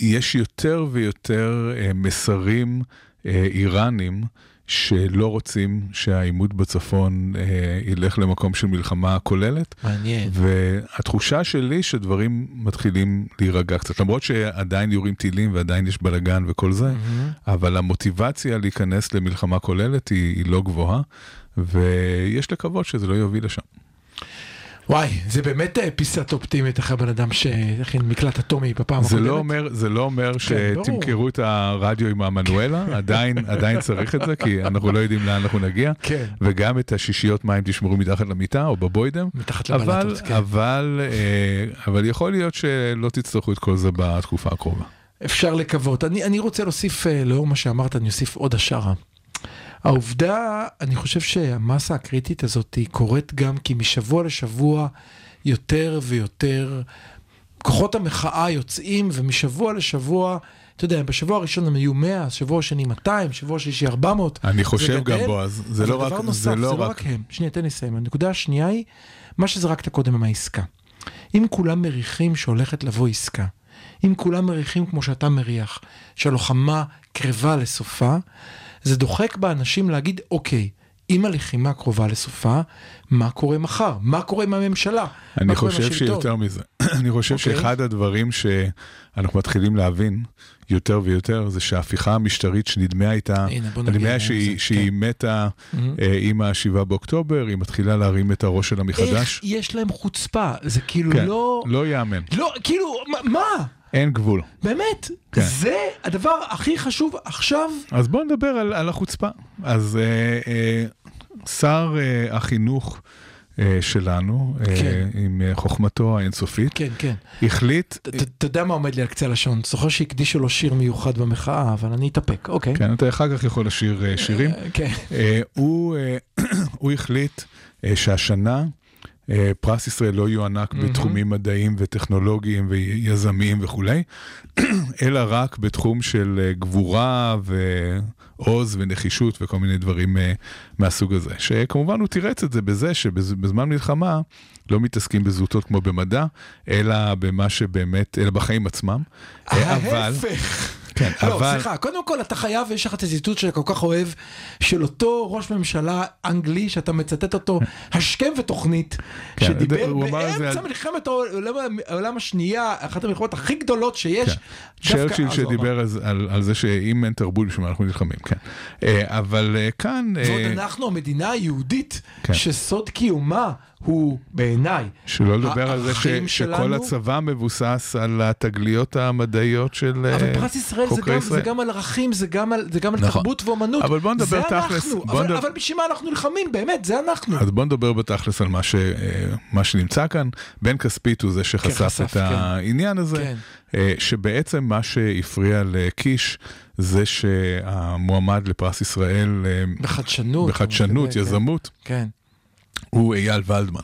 יש יותר ויותר אה, מסרים אה, איראנים שלא רוצים שהעימות בצפון אה, ילך למקום של מלחמה כוללת. מעניין. והתחושה שלי שדברים מתחילים להירגע קצת, למרות שעדיין יורים טילים ועדיין יש בלאגן וכל זה, אבל המוטיבציה להיכנס למלחמה כוללת היא, היא לא גבוהה, ויש לקוות שזה לא יוביל לשם. וואי, זה באמת אה, פיסת אופטימית אחרי בן אדם שהכין מקלט אטומי בפעם זה הקודמת. לא אומר, זה לא אומר כן. שתמכרו את הרדיו עם המנואלה, עדיין, עדיין צריך את זה, כי אנחנו לא יודעים לאן אנחנו נגיע, כן. וגם את השישיות מים תשמרו מתחת למיטה או בבוידם, מתחת אבל, לבלטות, כן. אבל, אה, אבל יכול להיות שלא תצטרכו את כל זה בתקופה הקרובה. אפשר לקוות. אני, אני רוצה להוסיף, אה, לאור מה שאמרת, אני אוסיף עוד השערה. העובדה, אני חושב שהמסה הקריטית הזאת היא קורית גם כי משבוע לשבוע יותר ויותר כוחות המחאה יוצאים, ומשבוע לשבוע אתה יודע, בשבוע הראשון הם היו 100, שבוע שני 200, שבוע שלישי 400. אני זה חושב גם. בועז, זה לא רק- נוסף, זה זה לא לא רק- רק הם. שנייה, תן לי לסיים. הנקודה השנייה היא, מה שזרקת קודם עם העסקה. אם כולם מריחים שהולכת לבוא עסקה, אם כולם מריחים כמו שאתה מריח, שהלוחמה קרבה לסופה, זה דוחק באנשים להגיד, אוקיי, אם הלחימה קרובה לסופה, מה קורה מחר? מה קורה עם הממשלה? אני חושב? שיותר מזה. אני חושב אוקיי. שאחד הדברים שאנחנו מתחילים להבין יותר ויותר, זה שההפיכה המשטרית שנדמה הייתה, נדמה שהיא, שהיא כן. מתה אה, עם ה-7 באוקטובר, היא מתחילה להרים את הראש שלה מחדש. איך יש להם חוצפה? זה כאילו כן, לא... לא יאמן, לא, כאילו, מה? אין גבול. באמת, כן. זה הדבר הכי חשוב עכשיו. אז בואו נדבר על, על החוצפה. אז אה, אה, שר אה, החינוך אה, שלנו, אה, כן. עם אה, חוכמתו האינסופית, כן, כן. החליט, אתה יודע מה עומד לי על קצה הלשון? זוכר שהקדישו לו שיר מיוחד במחאה, אבל אני אתאפק, אוקיי. כן, אתה אחר כך יכול לשיר אה, שירים. אה, כן. אה, הוא, אה, הוא החליט אה, שהשנה אה, פרס ישראל לא יוענק בתחומים מדעיים וטכנולוגיים ויזמיים וכולי, אלא רק בתחום של אה, גבורה ועוז ונחישות וכל מיני דברים אה, מהסוג הזה. שכמובן הוא תירץ את זה בזה שבזמן מלחמה לא מתעסקים בזוטות כמו במדע, אלא במה שבאמת, אלא בחיים עצמם. אה, אבל... כן, לא, אבל... סליחה, קודם כל אתה חייב, יש לך את הציטוט שאתה כל כך אוהב, של אותו ראש ממשלה אנגלי שאתה מצטט אותו, השכם ותוכנית, כן, שדיבר זה באמצע על- מלחמת העולם, העולם השנייה, אחת המלחמות הכי גדולות שיש. כן. צ'רצ'יל אז. שדיבר על, על, על זה שאם אין תרבות בשביל מה אנחנו נלחמים, כן. אה, אבל אה, כאן, אה, ועוד אנחנו המדינה היהודית, כן. שסוד קיומה הוא בעיניי. שלא לדבר על זה ש, הערכים שכל שלנו- הצבא מבוסס על התגליות המדעיות של אה, אבל פרס ישראל זה חוקרי גם, זה גם על ערכים, זה גם על, זה גם על נכון. תרבות ואומנות. אבל בוא נדבר זה תכלס, אנחנו, בוא אבל, נדבר- אבל בשביל מה אנחנו נלחמים? באמת, זה אנחנו. אז בוא נדבר בתכלס על מה, ש, אה, מה שנמצא כאן. בן כספית הוא זה שחשף כן, חשף, את העניין הזה, כן. אה, שבעצם מה שהפריע לקיש זה שהמועמד לפרס ישראל בחדשנות. בחדשנות, כן. יזמות, כן. הוא אייל ולדמן.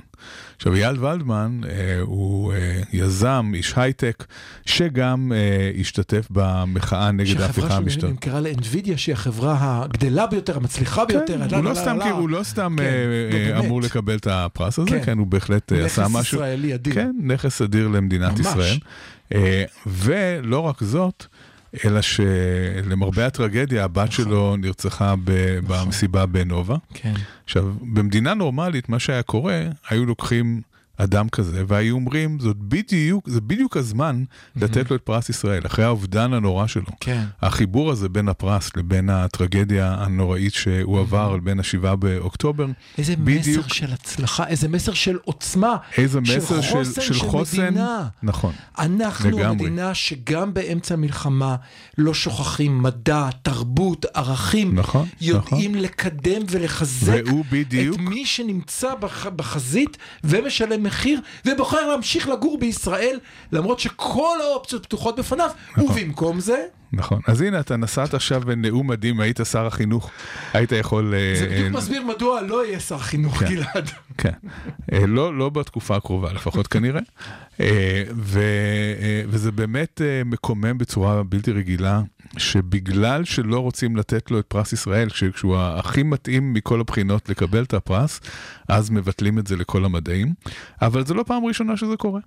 עכשיו אייל ולדמן אה, הוא אה, יזם, איש הייטק, שגם אה, השתתף במחאה נגד שהחברה ההפיכה שלו המשטרתית. נמכרה לאנווידיה שהיא החברה הגדלה ביותר, המצליחה ביותר. כן, הוא לא סתם לה. הוא לא סתם כן, אה, אה. אמור לקבל את הפרס הזה, כן. כן, הוא בהחלט אה, עשה נכס משהו. ישראלי אדיר. כן, נכס אדיר למדינת ממש. ישראל. אה, ולא רק זאת, אלא שלמרבה הטרגדיה, הבת נכון. שלו נרצחה ב- במסיבה בנובה. כן. עכשיו, במדינה נורמלית, מה שהיה קורה, היו לוקחים אדם כזה, והיו אומרים, זאת בדיוק, זה בדיוק הזמן לתת לו את פרס ישראל, אחרי האובדן הנורא שלו. כן. החיבור הזה בין הפרס לבין הטרגדיה הנוראית שהוא עבר, בין השבעה באוקטובר, איזה בדיוק. מסר של הצלחה, איזה מסר של עוצמה. איזה מסר של, חוסן של חוסן, מדינה. נכון, אנחנו לגמרי. המדינה שגם באמצע מלחמה לא שוכחים מדע, תרבות, ערכים. נכון, יודעים לקדם ולחזק את מי שנמצא בח, בחזית ומשלם מחיר ובוחר להמשיך לגור בישראל למרות שכל האופציות פתוחות בפניו ובמקום זה נכון. אז הנה, אתה נסעת עכשיו בנאום מדהים, היית שר החינוך, היית יכול... אה, זה בדיוק אה, מסביר מדוע לא יהיה שר חינוך כן. גלעד. כן, אה, לא, לא בתקופה הקרובה לפחות כנראה, אה, ו, וזה באמת מקומם בצורה בלתי רגילה, שבגלל שלא רוצים לתת לו את פרס ישראל, כש- כשהוא הכי מתאים מכל הבחינות לקבל את הפרס, אז מבטלים את זה לכל המדעים, אבל זו לא פעם ראשונה שזה קורה.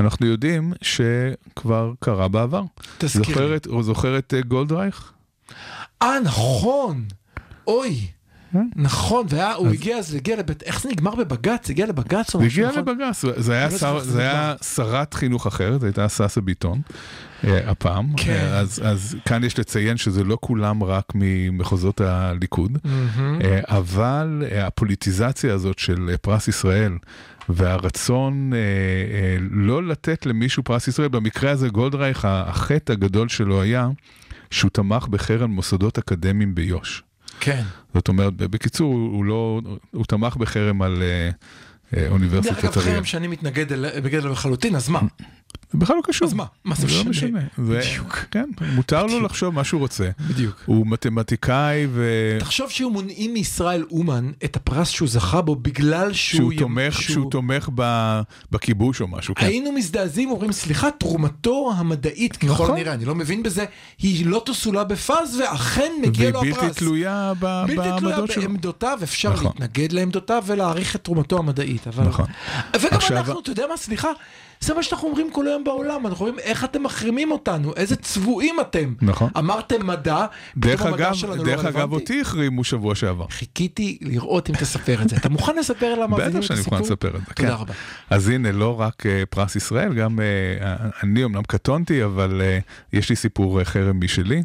אנחנו יודעים שכבר קרה בעבר. תזכיר. זוכרת, או זוכר את אה, גולדרייך? אה נכון, אוי. אה? נכון, והוא הגיע אז, הגיע לבית, איך זה נגמר בבג"ץ? הגיע לבג"ץ או זה משהו? הגיע נכון? לבג"ץ, זה היה לא זה זה. שרת חינוך אחרת, זו הייתה סאסה ביטון אה, הפעם. כן. אה, אז- אז כאן יש לציין שזה לא כולם רק ממחוזות הליכוד, אבל הפוליטיזציה הזאת של פרס ישראל והרצון אה, אה, לא לתת למישהו פרס ישראל, במקרה הזה גולדרייך, החטא הגדול שלו היה שהוא תמך בחרם מוסדות אקדמיים ביו"ש. כן. זאת אומרת, בקיצור, הוא לא, הוא תמך בחרם על אה, אה, אוניברסיטת דרך אגב, אריאל. חרם שאני מתנגד אל- בגלל לחלוטין, אז מה? זה בכלל לא קשור. אז מה? מה זה לא משנה? משנה. זה- בדיוק. כן, מותר לו. לחשוב מה שהוא רוצה. בדיוק. הוא מתמטיקאי ו... תחשוב שהיו מונעים מישראל אומן את הפרס שהוא זכה בו בגלל שהוא... שהוא תומך, שהוא תומך ב- בכיבוש או משהו, כן. היינו מזדעזעים, אומרים, סליחה, תרומתו המדעית, ככל נכון. הנראה, אני לא מבין בזה, היא לא תסולה בפז, ואכן מגיע והיא לו בלתי הפרס. תלויה ב- בלתי תלויה בעמדות שלו. בעמדותיו, אפשר נכון. להתנגד לעמדותיו ולהעריך את תרומתו המדעית. אבל... נכון. וגם אנחנו, אתה יודע מה, סליחה, זה מה שאנחנו אומרים כל היום בעולם, אנחנו אומרים, איך אתם מחרימים אותנו, איזה צבועים אתם. נכון. אמרתם מדע, דרך פתאום המדע אגב, שלנו לא דרך אגב. אותי החרימו שבוע שעבר. חיכיתי לראות אם תספר את זה. אתה מוכן לספר למאזינים בטח את שאני הסיפור? מוכן לספר את זה, תודה כן. רבה. אז הנה, לא רק אה, פרס ישראל, גם אה, אני אמנם קטונתי, אבל אה, יש לי סיפור אה, חרם משלי.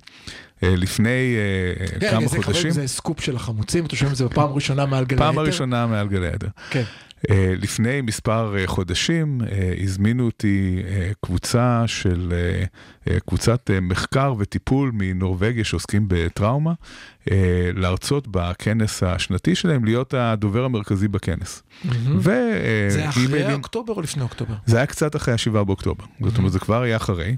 לפני כמה חודשים, זה סקופ של החמוצים, אתה שומע את זה בפעם הראשונה מעל גלי פעם היתר? הראשונה מעל גלי עדר. כן. אה, לפני מספר אה, חודשים אה, הזמינו אותי קבוצה של, קבוצת מחקר וטיפול מנורבגיה שעוסקים בטראומה, להרצות בכנס השנתי שלהם, להיות הדובר המרכזי בכנס. ו... אה, זה אחרי אימיילים- אוקטובר או לפני אוקטובר? זה היה קצת אחרי השבעה באוקטובר, זאת אומרת זה כבר היה אחרי,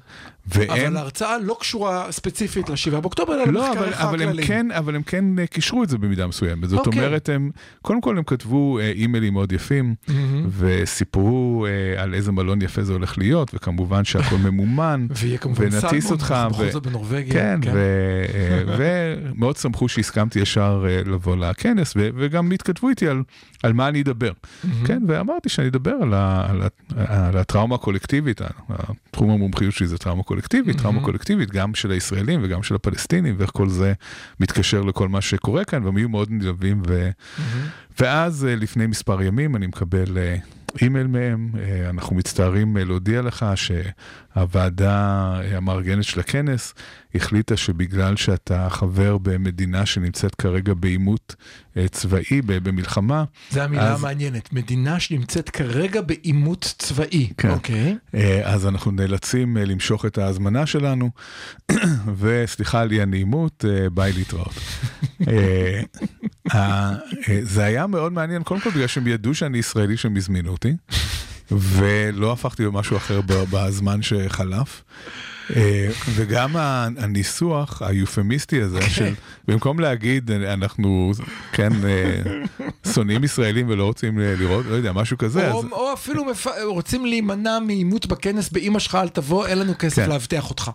אבל והם... ההרצאה לא קשורה ספציפית לשבעה באוקטובר, אלא לא, אבל, אבל, הם הכלליים. כן, אבל הם כן אה, קישרו את זה במידה מסוימת. זאת אוקיי. אומרת, הם, קודם כל הם כתבו אה, אימיילים מאוד יפים, מהמם. וסיפרו אה, על איזה מלון יפה זה הולך להיות, וכמובן שהכל ממומן. ויהיה כמובן ונטיס אותך, בכל זאת בנורבגיה. כן, ו- אה, ומאוד שמחו שהסכמתי ישר אה, לבוא לכנס, ו- וגם התכתבו איתי על, על מה אני אדבר. כן, ואמרתי שאני אדבר על, ה- על, ה- על הטראומה הקולקטיבית, התחום המומחיות שלי זה טראומה קולקטיבית, טראומה קולקטיבית גם של הישראלים וגם של הפלסטינים, ואיך כל זה מתקשר לכל מה שקורה כאן, והם יהיו מאוד נלהבים. ו... ואז אה, לפני מספר ימים אני מקבל אה, אימייל מהם, אה, אנחנו מצטערים אה, להודיע לך שהוועדה אה, המארגנת של הכנס החליטה שבגלל שאתה חבר במדינה שנמצאת כרגע בעימות צבאי, במלחמה, זה המילה אז- המעניינת, מדינה שנמצאת כרגע בעימות צבאי. כן. אוקיי. אה, אז אנחנו נאלצים למשוך את ההזמנה שלנו, וסליחה על אי הנעימות, ביי להתראות. אה, זה היה מאוד מעניין, קודם כל בגלל שהם ידעו שאני ישראלי שהם הזמינו אותי, ולא הפכתי למשהו אחר בזמן שחלף. אה, וגם הניסוח היופמיסטי הזה של במקום להגיד אנחנו כן אה, שונאים ישראלים ולא רוצים לראות לא יודע משהו כזה או, אז או אפילו מפ... רוצים להימנע מעימות בכנס באמא שלך, אל תבוא, אין לנו כסף כן. לאבטח אותך.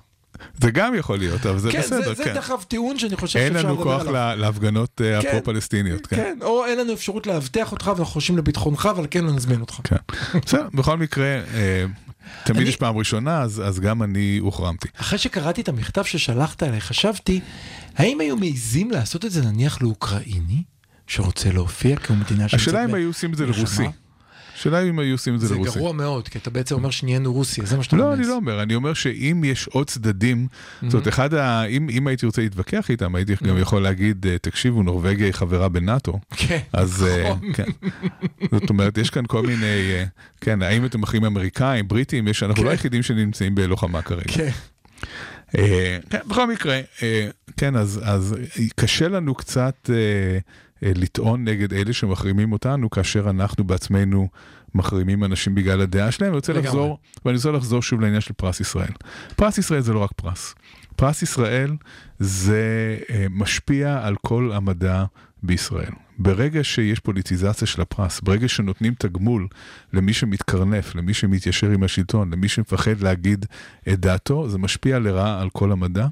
זה גם יכול להיות אבל זה כן, בסדר זה, זה כן. דרך אגב טיעון שאני חושב אין שאפשר לנו לדבר כוח עליו. לה- להפגנות אה, כן. הפרו-פלסטיניות. כן. כן, או אין לנו אפשרות לאבטח אותך ואנחנו חושבים לביטחונך, אבל כן לא נזמין אותך. כן. בסדר, בכל מקרה, אה, תמיד יש פעם ראשונה, אז אז גם אני הוחרמתי. אחרי שקראתי את המכתב ששלחת אליי, חשבתי, האם היו מעיזים לעשות את זה נניח לאוקראיני, שרוצה להופיע כמדינה שנמצאת השאלה אם היו עושים את זה? לרוסי. השאלה אם היו עושים את זה זה לרוסי. גרוע מאוד, כי אתה בעצם אומר שנהיינו רוסיה, זה מה שאתה לא, רומז. אני לא אומר, אני אומר שאם יש עוד צדדים, זאת אומרת, אחד ה... אם אם הייתי רוצה להתווכח איתם, הייתי גם יכול להגיד, אה, תקשיבו, נורבגיה היא חברה בנאטו. כן, אז אה, נכון. כן. זאת אומרת, יש כאן כל מיני, אה, כן, האם אתם אחים אמריקאים, בריטים, יש, אנחנו כן. לא היחידים שנמצאים בלוחמה כרגע. כן. כן, בכל מקרה, כן, אז, אז קשה לנו קצת לטעון נגד אלה שמחרימים אותנו, כאשר אנחנו בעצמנו מחרימים אנשים בגלל הדעה שלהם. אני רוצה. לחזור, ואני רוצה לחזור שוב לעניין של פרס ישראל. פרס ישראל זה לא רק פרס. פרס ישראל זה אה, משפיע על כל המדע בישראל. ברגע שיש פוליטיזציה של הפרס, ברגע שנותנים תגמול למי שמתקרנף, למי שמתיישר עם השלטון, למי שמפחד להגיד את דעתו, זה משפיע לרעה על כל המדע.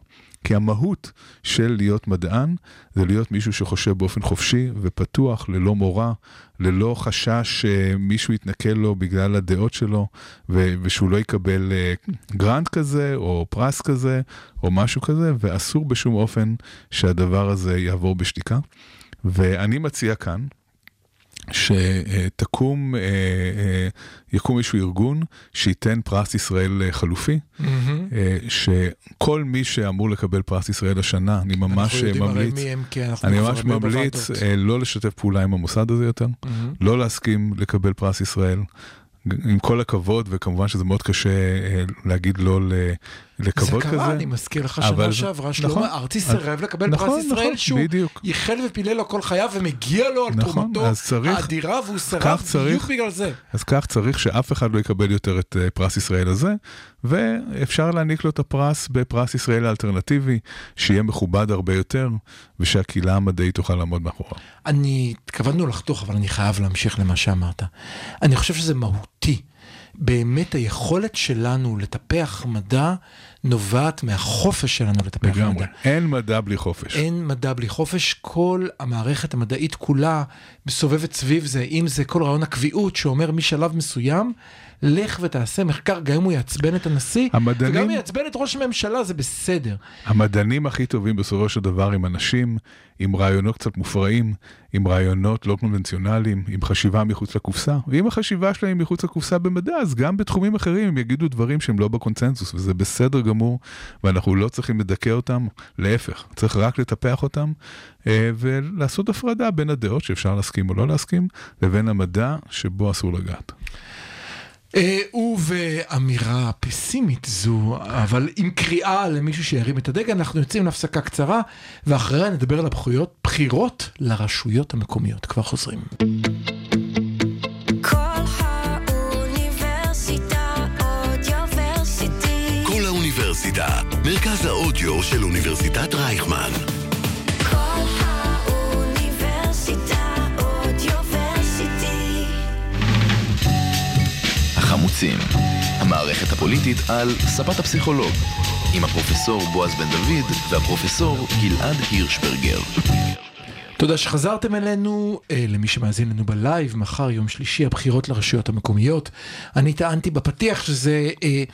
כי המהות של להיות מדען זה להיות מישהו שחושב באופן חופשי ופתוח, ללא מורא, ללא חשש שמישהו יתנכל לו בגלל הדעות שלו ו- ושהוא לא יקבל אה, גרנט כזה או פרס כזה או משהו כזה, ואסור בשום אופן שהדבר הזה יעבור בשתיקה. ואני מציע כאן שתקום, אה, אה, יקום איזשהו ארגון שייתן פרס ישראל אה, חלופי. אה, שכל מי שאמור לקבל פרס ישראל השנה, אני ממש ממליץ, הם, אני ממש ממליץ בוועדות. לא לשתף פעולה עם המוסד הזה יותר, מהמם. לא להסכים לקבל פרס ישראל. עם כל הכבוד, וכמובן שזה מאוד קשה אה, להגיד לא לכבוד זה כזה. קרה, אני מזכיר לך שנה זה- שעברה נכון. שלמה ארצי אז- סירב לקבל נכון, פרס ישראל נכון, שהוא בדיוק. ייחל ופילל לו כל חייו ומגיע לו על נכון, תרומתו צריך- האדירה והוא סירב. בדיוק בגלל זה. אז כך צריך שאף אחד לא יקבל יותר את אה, פרס ישראל הזה, ואפשר להעניק לו את הפרס בפרס ישראל האלטרנטיבי, שיהיה מכובד הרבה יותר, ושהקהילה המדעית תוכל לעמוד מאחוריו. אני, התכוונו לחתוך, אבל אני חייב להמשיך למה שאמרת. אני חושב שזה מהותי. באמת היכולת שלנו לטפח מדע נובעת מהחופש שלנו לטפח לגמרי. מדע. אין מדע בלי חופש. אין מדע בלי חופש, כל המערכת המדעית כולה מסובבת סביב זה, אם זה כל רעיון הקביעות שאומר משלב מסוים, לך ותעשה מחקר, גם אם הוא יעצבן את הנשיא, המדענים- וגם אם יעצבן את ראש הממשלה, זה בסדר. המדענים הכי טובים בסופו של דבר הם אנשים עם רעיונות קצת מופרעים, עם רעיונות לא קונבנציונליים, עם חשיבה מחוץ לקופסה. ואם החשיבה שלהם מחוץ לקופסה במדע, אז גם בתחומים אחרים הם יגידו דברים שהם לא בקונצנזוס, וזה בסדר גמור, ואנחנו לא צריכים לדכא אותם, להפך, צריך רק לטפח אותם, אה, ולעשות הפרדה בין הדעות שאפשר להסכים או לא להסכים, לבין המדע שבו אסור לגעת. אה, ובאמירה פסימית זו, אבל עם קריאה למישהו שירים את הדגל, אנחנו יוצאים להפסקה קצרה, ואחריה נדבר על הבחירות, בחירות לרשויות המקומיות. כבר חוזרים. כל האוניברסיטה אודיוורסיטי. כל האוניברסיטה, מרכז האודיו של אוניברסיטת רייכמן. החמוצים, המערכת הפוליטית על ספת הפסיכולוג, עם הפרופסור בועז בן דוד והפרופסור גלעד הירשברגר. תודה שחזרתם אלינו, אה, למי שמאזין לנו בלייב, מחר יום שלישי הבחירות לרשויות המקומיות. אני טענתי בפתיח שזה אה,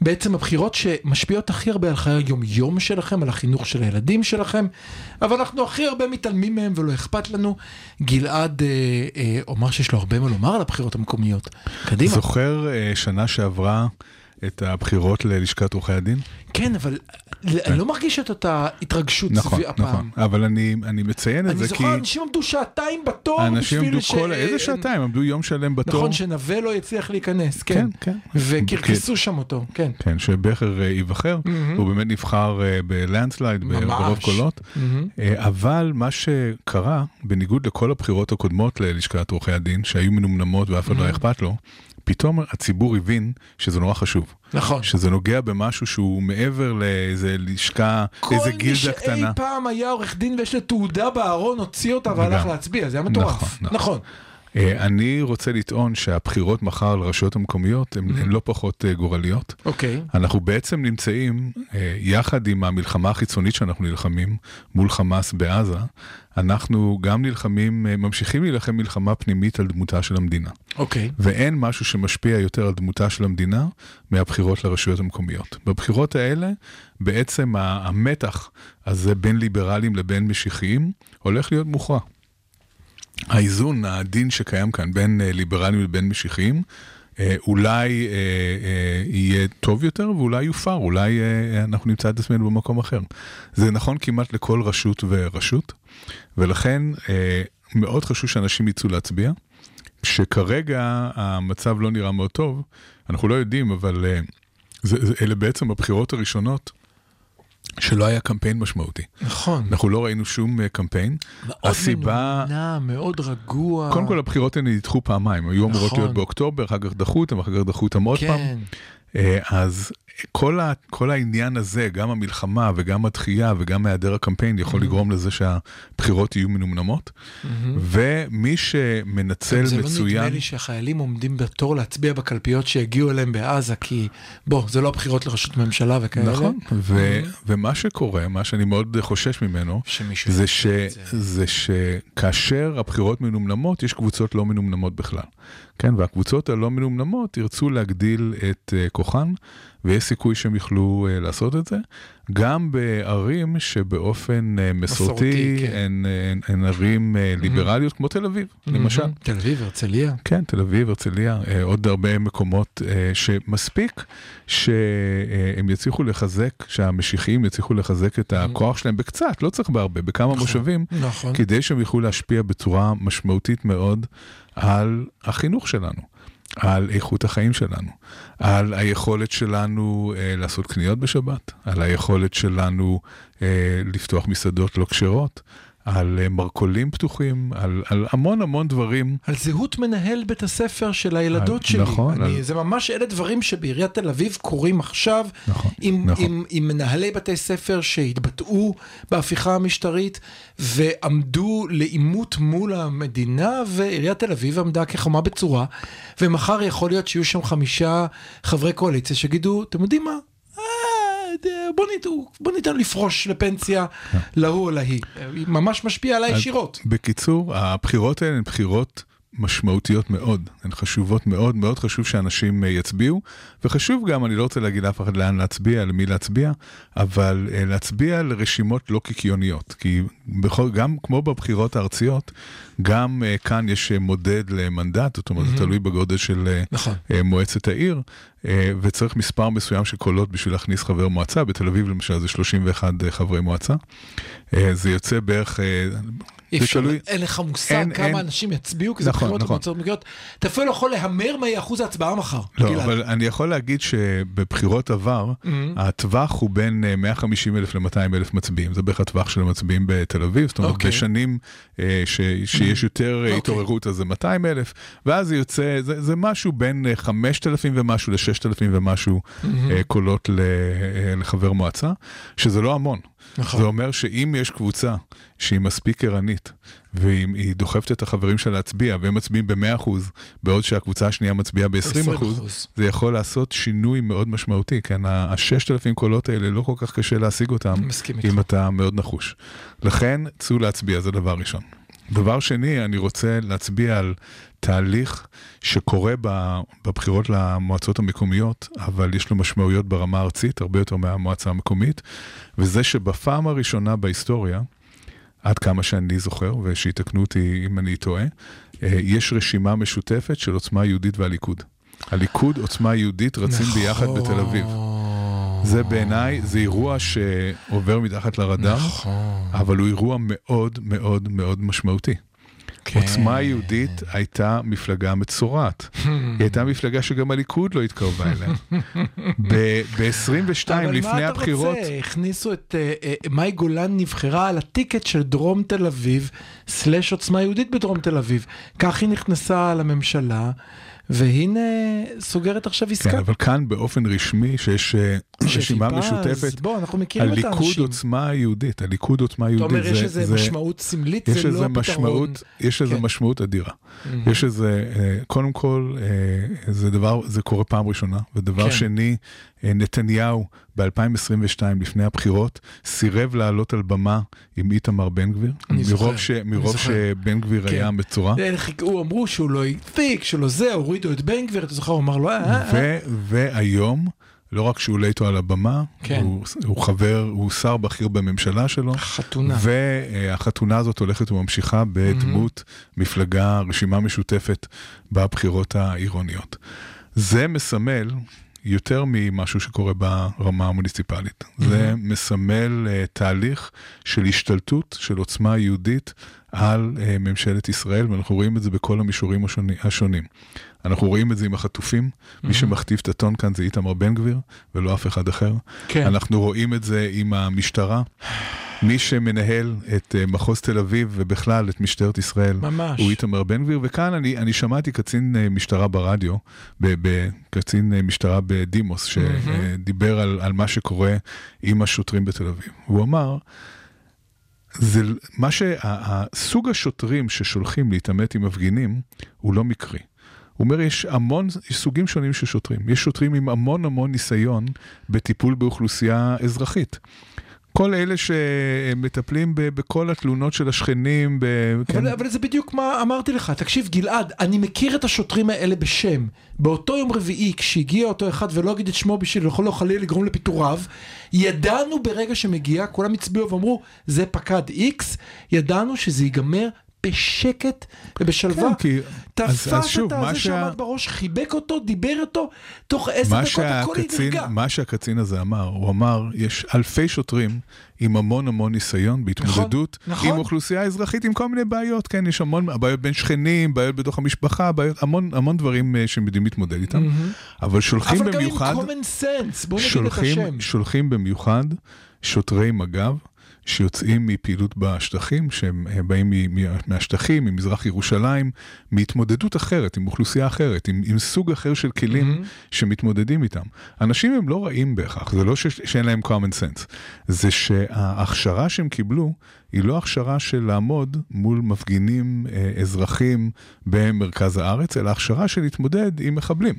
בעצם הבחירות שמשפיעות הכי הרבה על חיי היום-יום שלכם, על החינוך של הילדים שלכם, אבל אנחנו הכי הרבה מתעלמים מהם ולא אכפת לנו. גלעד אה, אה, אומר שיש לו הרבה מה לומר על הבחירות המקומיות. קדימה. זוכר אה, שנה שעברה את הבחירות ללשכת עורכי הדין? כן, אבל אני לא מרגיש את אותה התרגשות נכון, סביב הפעם. נכון, אבל אני, אני מציין את אני זה כי זוכר, אנשים עמדו שעתיים בתור בשביל עמדו ש- כל, איזה שעתיים? עמדו יום שלם בתור. נכון, שנווה לא יצליח להיכנס, כן. כן, כן. וקרקסו שם אותו, כן. כן, שבכר אה, ייבחר, מהמם. הוא באמת נבחר אה, בלנדסלייד. ברוב קולות. אה, אבל מה שקרה, בניגוד לכל הבחירות הקודמות ללשכת עורכי הדין, שהיו מנומנמות ואף אחד לא אכפת לו, פתאום הציבור הבין שזה נורא חשוב. נכון. שזה נוגע במשהו שהוא מעבר לאיזה לשכה, איזה כל מי גילדה שאי קטנה. פעם היה עורך דין ויש לו תעודה בארון, הוציא אותה והלך. להצביע, זה היה מטורף. נכון, נכון. נכון. אה, אני רוצה לטעון שהבחירות מחר לרשויות המקומיות הן הן לא פחות אה, גורליות. אוקיי. אנחנו בעצם נמצאים, אה, יחד עם המלחמה החיצונית שאנחנו נלחמים מול חמאס בעזה, אנחנו גם נלחמים, ממשיכים להילחם מלחמה פנימית על דמותה של המדינה. אוקיי. ואין משהו שמשפיע יותר על דמותה של המדינה מהבחירות לרשויות המקומיות. בבחירות האלה, בעצם המתח הזה בין ליברלים לבין משיחיים הולך להיות מוכרע. האיזון העדין שקיים כאן בין אה, ליברלים לבין משיחיים, אה, אולי אה, אה, יהיה טוב יותר ואולי יופר, אולי אה, אנחנו נמצא את עצמנו במקום אחר. זה נכון כמעט לכל רשות ורשות, ולכן אה, מאוד חשוב שאנשים יצאו להצביע. שכרגע המצב לא נראה מאוד טוב, אנחנו לא יודעים, אבל זה, זה, אלה בעצם הבחירות הראשונות שלא היה קמפיין משמעותי. נכון. אנחנו לא ראינו שום אה, קמפיין. מאוד הסיבה, מנומנם, מאוד רגוע. קודם כל הבחירות האלה נדחו פעמיים, היו אמורות נכון. להיות באוקטובר, אחר כך דחו אותם, אחר כך דחו אותם עוד פעם. כן. אה, אז כל, ה, כל העניין הזה, גם המלחמה וגם הדחייה וגם היעדר הקמפיין, יכול לגרום לזה שהבחירות יהיו מנומנמות. ומי שמנצל זה לא נדמה מצוין... לי שהחיילים עומדים בתור להצביע בקלפיות שהגיעו אליהם בעזה, כי בוא, זה לא הבחירות לראשות ממשלה וכאלה. נכון, ו- ומה שקורה, מה שאני מאוד חושש ממנו, זה, ש- זה. זה שכאשר הבחירות מנומנמות, יש קבוצות לא מנומנמות בכלל. כן, והקבוצות הלא מנומנמות ירצו להגדיל את uh, כוחן, ויש סיכוי שהם יוכלו uh, לעשות את זה, גם בערים שבאופן uh, מסורתי, מסורתי, כן. הן, הן, הן ערים ליברליות, כמו תל אביב, למשל. מהמם. תל אביב, הרצליה. כן, תל אביב, הרצליה, אה, עוד הרבה מקומות אה, שמספיק שהם יצליחו לחזק, שהמשיחיים יצליחו לחזק את הכוח שלהם בקצת, לא צריך בהרבה, בכמה מושבים, נכון. כדי שהם יוכלו להשפיע בצורה משמעותית מאוד על החינוך שלנו. על איכות החיים שלנו, על היכולת שלנו אה, לעשות קניות בשבת, על היכולת שלנו אה, לפתוח מסעדות לא כשרות, על אה, מרכולים פתוחים, על, על המון המון דברים. על זהות מנהל בית הספר של הילדות על- שלי. נכון, אני, על- זה ממש אלה דברים שבעיריית תל אביב קורים עכשיו, נכון, עם, נכון. עם, עם מנהלי בתי ספר שהתבטאו בהפיכה המשטרית ועמדו לעימות מול המדינה, ועיריית תל אביב עמדה כחומה בצורה, ומחר יכול להיות שיהיו שם חמישה חברי קואליציה שיגידו, אתם יודעים מה? אה, בוא, ניתן, בוא ניתן לפרוש לפנסיה להוא או להיא. היא ממש משפיעה עליי ישירות. בקיצור, הבחירות האלה הן בחירות משמעותיות מאוד, הן חשובות מאוד, מאוד חשוב שאנשים אה, יצביעו, וחשוב גם, אני לא רוצה להגיד לאף אחד לאן להצביע, למי להצביע, אבל אה, להצביע לרשימות לא קיקיוניות, כי בכל, גם כמו בבחירות הארציות, גם אה, כאן יש אה, מודד למנדט, זאת אומרת, זה תלוי בגודל של אה, נכון. אה, מועצת העיר, אה, וצריך מספר מסוים של קולות בשביל להכניס חבר מועצה, בתל אביב למשל זה 31 חברי מועצה, אה, זה יוצא בערך... אה, אי אפשר, תלוי- אין לך מושג אין- כמה אין- אנשים יצביעו, כי זה נכון, בחירות נכון. ומועצות מקומיות. אתה אפילו לא יכול להמר מה יהיה אחוז ההצבעה מחר. לא, גלעד. אבל אני יכול להגיד שבבחירות עבר, הטווח הוא בין 150 אלף ל-200 אלף מצביעים. זה בערך הטווח של המצביעים בתל אביב. זאת אומרת, אוקיי. בשנים אה, ש- שיש יותר אה, אוקיי. התעוררות, אז זה 200 אלף, ואז זה יוצא, זה זה משהו בין אה, 5,000 ומשהו ל-6,000 ומשהו אה, קולות אה, לחבר מועצה, שזה לא המון. נכון. זה אומר שאם יש קבוצה שהיא מספיק ערנית, ואם היא דוחפת את החברים שלה להצביע, והם מצביעים ב-100%, בעוד שהקבוצה השנייה מצביעה ב-20%, 20%. זה יכול לעשות שינוי מאוד משמעותי, כן? ה-6,000 קולות האלה לא כל כך קשה להשיג אותם. אם אתה מאוד נחוש. לכן, צאו להצביע, זה דבר ראשון. דבר שני, אני רוצה להצביע על תהליך שקורה בבחירות למועצות המקומיות, אבל יש לו משמעויות ברמה הארצית, הרבה יותר מהמועצה המקומית, וזה שבפעם הראשונה בהיסטוריה, עד כמה שאני זוכר, ושיתקנו אותי אם אני טועה, אה, יש רשימה משותפת של עוצמה יהודית והליכוד. הליכוד, עוצמה יהודית, רצים ביחד בתל אביב. זה בעיניי, זה אירוע שעובר מתחת לרדאר, נכון. אבל הוא אירוע מאוד מאוד מאוד משמעותי. כן. עוצמה יהודית הייתה מפלגה מצורעת. היא הייתה מפלגה שגם הליכוד לא התקרבה אליה. ב-22 אבל מה לפני אתה הבחירות, רוצה? הכניסו את אה, אה, מאי גולן נבחרה על הטיקט של דרום תל אביב, סלאש עוצמה יהודית בדרום תל אביב. כך היא נכנסה לממשלה, והנה סוגרת עכשיו עסקה. כן, אבל כאן באופן רשמי שיש אה, רשימה משותפת, בוא, אנחנו מכירים את האנשים. הליכוד עוצמה יהודית, הליכוד עוצמה אתה יהודית, אומר, יש זה- איזה זה- משמעות סמלית, זה לא הפתרון. משמעות, יש כן. משמעות אדירה. יש איזה, אה, קודם כל, אה, זה דבר, זה קורה פעם ראשונה, ודבר כן. שני, נתניהו ב-2022, לפני הבחירות, סירב לעלות על במה עם איתמר בן גביר, אני זוכר, מרוב ש- מרוב. שבן גביר כן. היה מצורע. זה, חיכו, אמרו שהוא לא הספיק, שלא זה, הורידו את בן גביר, אתה זוכר, הוא אמר לו, אה, אה, אה. ו- והיום, לא רק שהוא עולה איתו על הבמה, כן. הוא, הוא חבר, הוא שר בכיר בממשלה שלו. חתונה. והחתונה הזאת הולכת וממשיכה בדמות מפלגה, רשימה משותפת בבחירות העירוניות. זה מסמל יותר ממשהו שקורה ברמה המוניציפלית. זה מסמל uh, תהליך של השתלטות של עוצמה יהודית על uh, ממשלת ישראל, ואנחנו רואים את זה בכל המישורים השונים. השונים. אנחנו רואים את זה עם החטופים, מי שמכתיב את הטון כאן זה איתמר בן גביר, ולא אף אחד אחר. כן. אנחנו רואים את זה עם המשטרה. מי שמנהל את אה, מחוז תל אביב ובכלל את משטרת ישראל ממש. הוא איתמר בן גביר, וכאן אני, אני שמעתי קצין אה, משטרה ברדיו, ב, ב, קצין אה, משטרה בדימוס, שדיבר על, על מה שקורה עם השוטרים בתל אביב. הוא אמר, זה מה שה- הסוג השוטרים ששולחים להתעמת עם מפגינים הוא לא מקרי. הוא אומר, יש המון, יש סוגים שונים של שוטרים. יש שוטרים עם המון המון ניסיון בטיפול באוכלוסייה אזרחית. כל אלה שמטפלים בכל התלונות של השכנים, ב- כן, אבל, אבל זה בדיוק מה אמרתי לך, תקשיב גלעד, אני מכיר את השוטרים האלה בשם. באותו יום רביעי, כשהגיע אותו אחד ולא אגיד את שמו בשביל יכול לא חלילה לגרום לפיטוריו, ידענו ברגע שמגיע, כולם הצביעו ואמרו, זה פקד איקס, ידענו שזה ייגמר בשקט ובשלווה. כן, כי... תפס את הזה שעמד בראש, חיבק אותו, דיבר איתו, תוך עשר דקות הכל נרגע. מה שהקצין הזה אמר, הוא אמר, יש אלפי שוטרים עם המון המון ניסיון בהתמודדות נכון. עם אוכלוסייה אזרחית עם כל מיני בעיות, כן, יש המון בעיות בין שכנים, בעיות בתוך המשפחה, בעיות, המון, המון דברים אה, שהם יודעים להתמודד איתם, אבל שולחים אבל גם עם במיוחד, common sense, בואו נגיד את השם. שולחים במיוחד שוטרי מג"ב. שיוצאים מפעילות בשטחים, שהם אה, באים מהשטחים, ממזרח ירושלים, מהתמודדות אחרת, עם אוכלוסייה אחרת, עם, עם סוג אחר של כלים שמתמודדים איתם. אנשים הם לא רעים בהכרח, זה לא ש, שאין להם common sense, זה שההכשרה שהם קיבלו היא לא הכשרה של לעמוד מול מפגינים אה, אזרחים במרכז הארץ, אלא הכשרה של להתמודד עם מחבלים.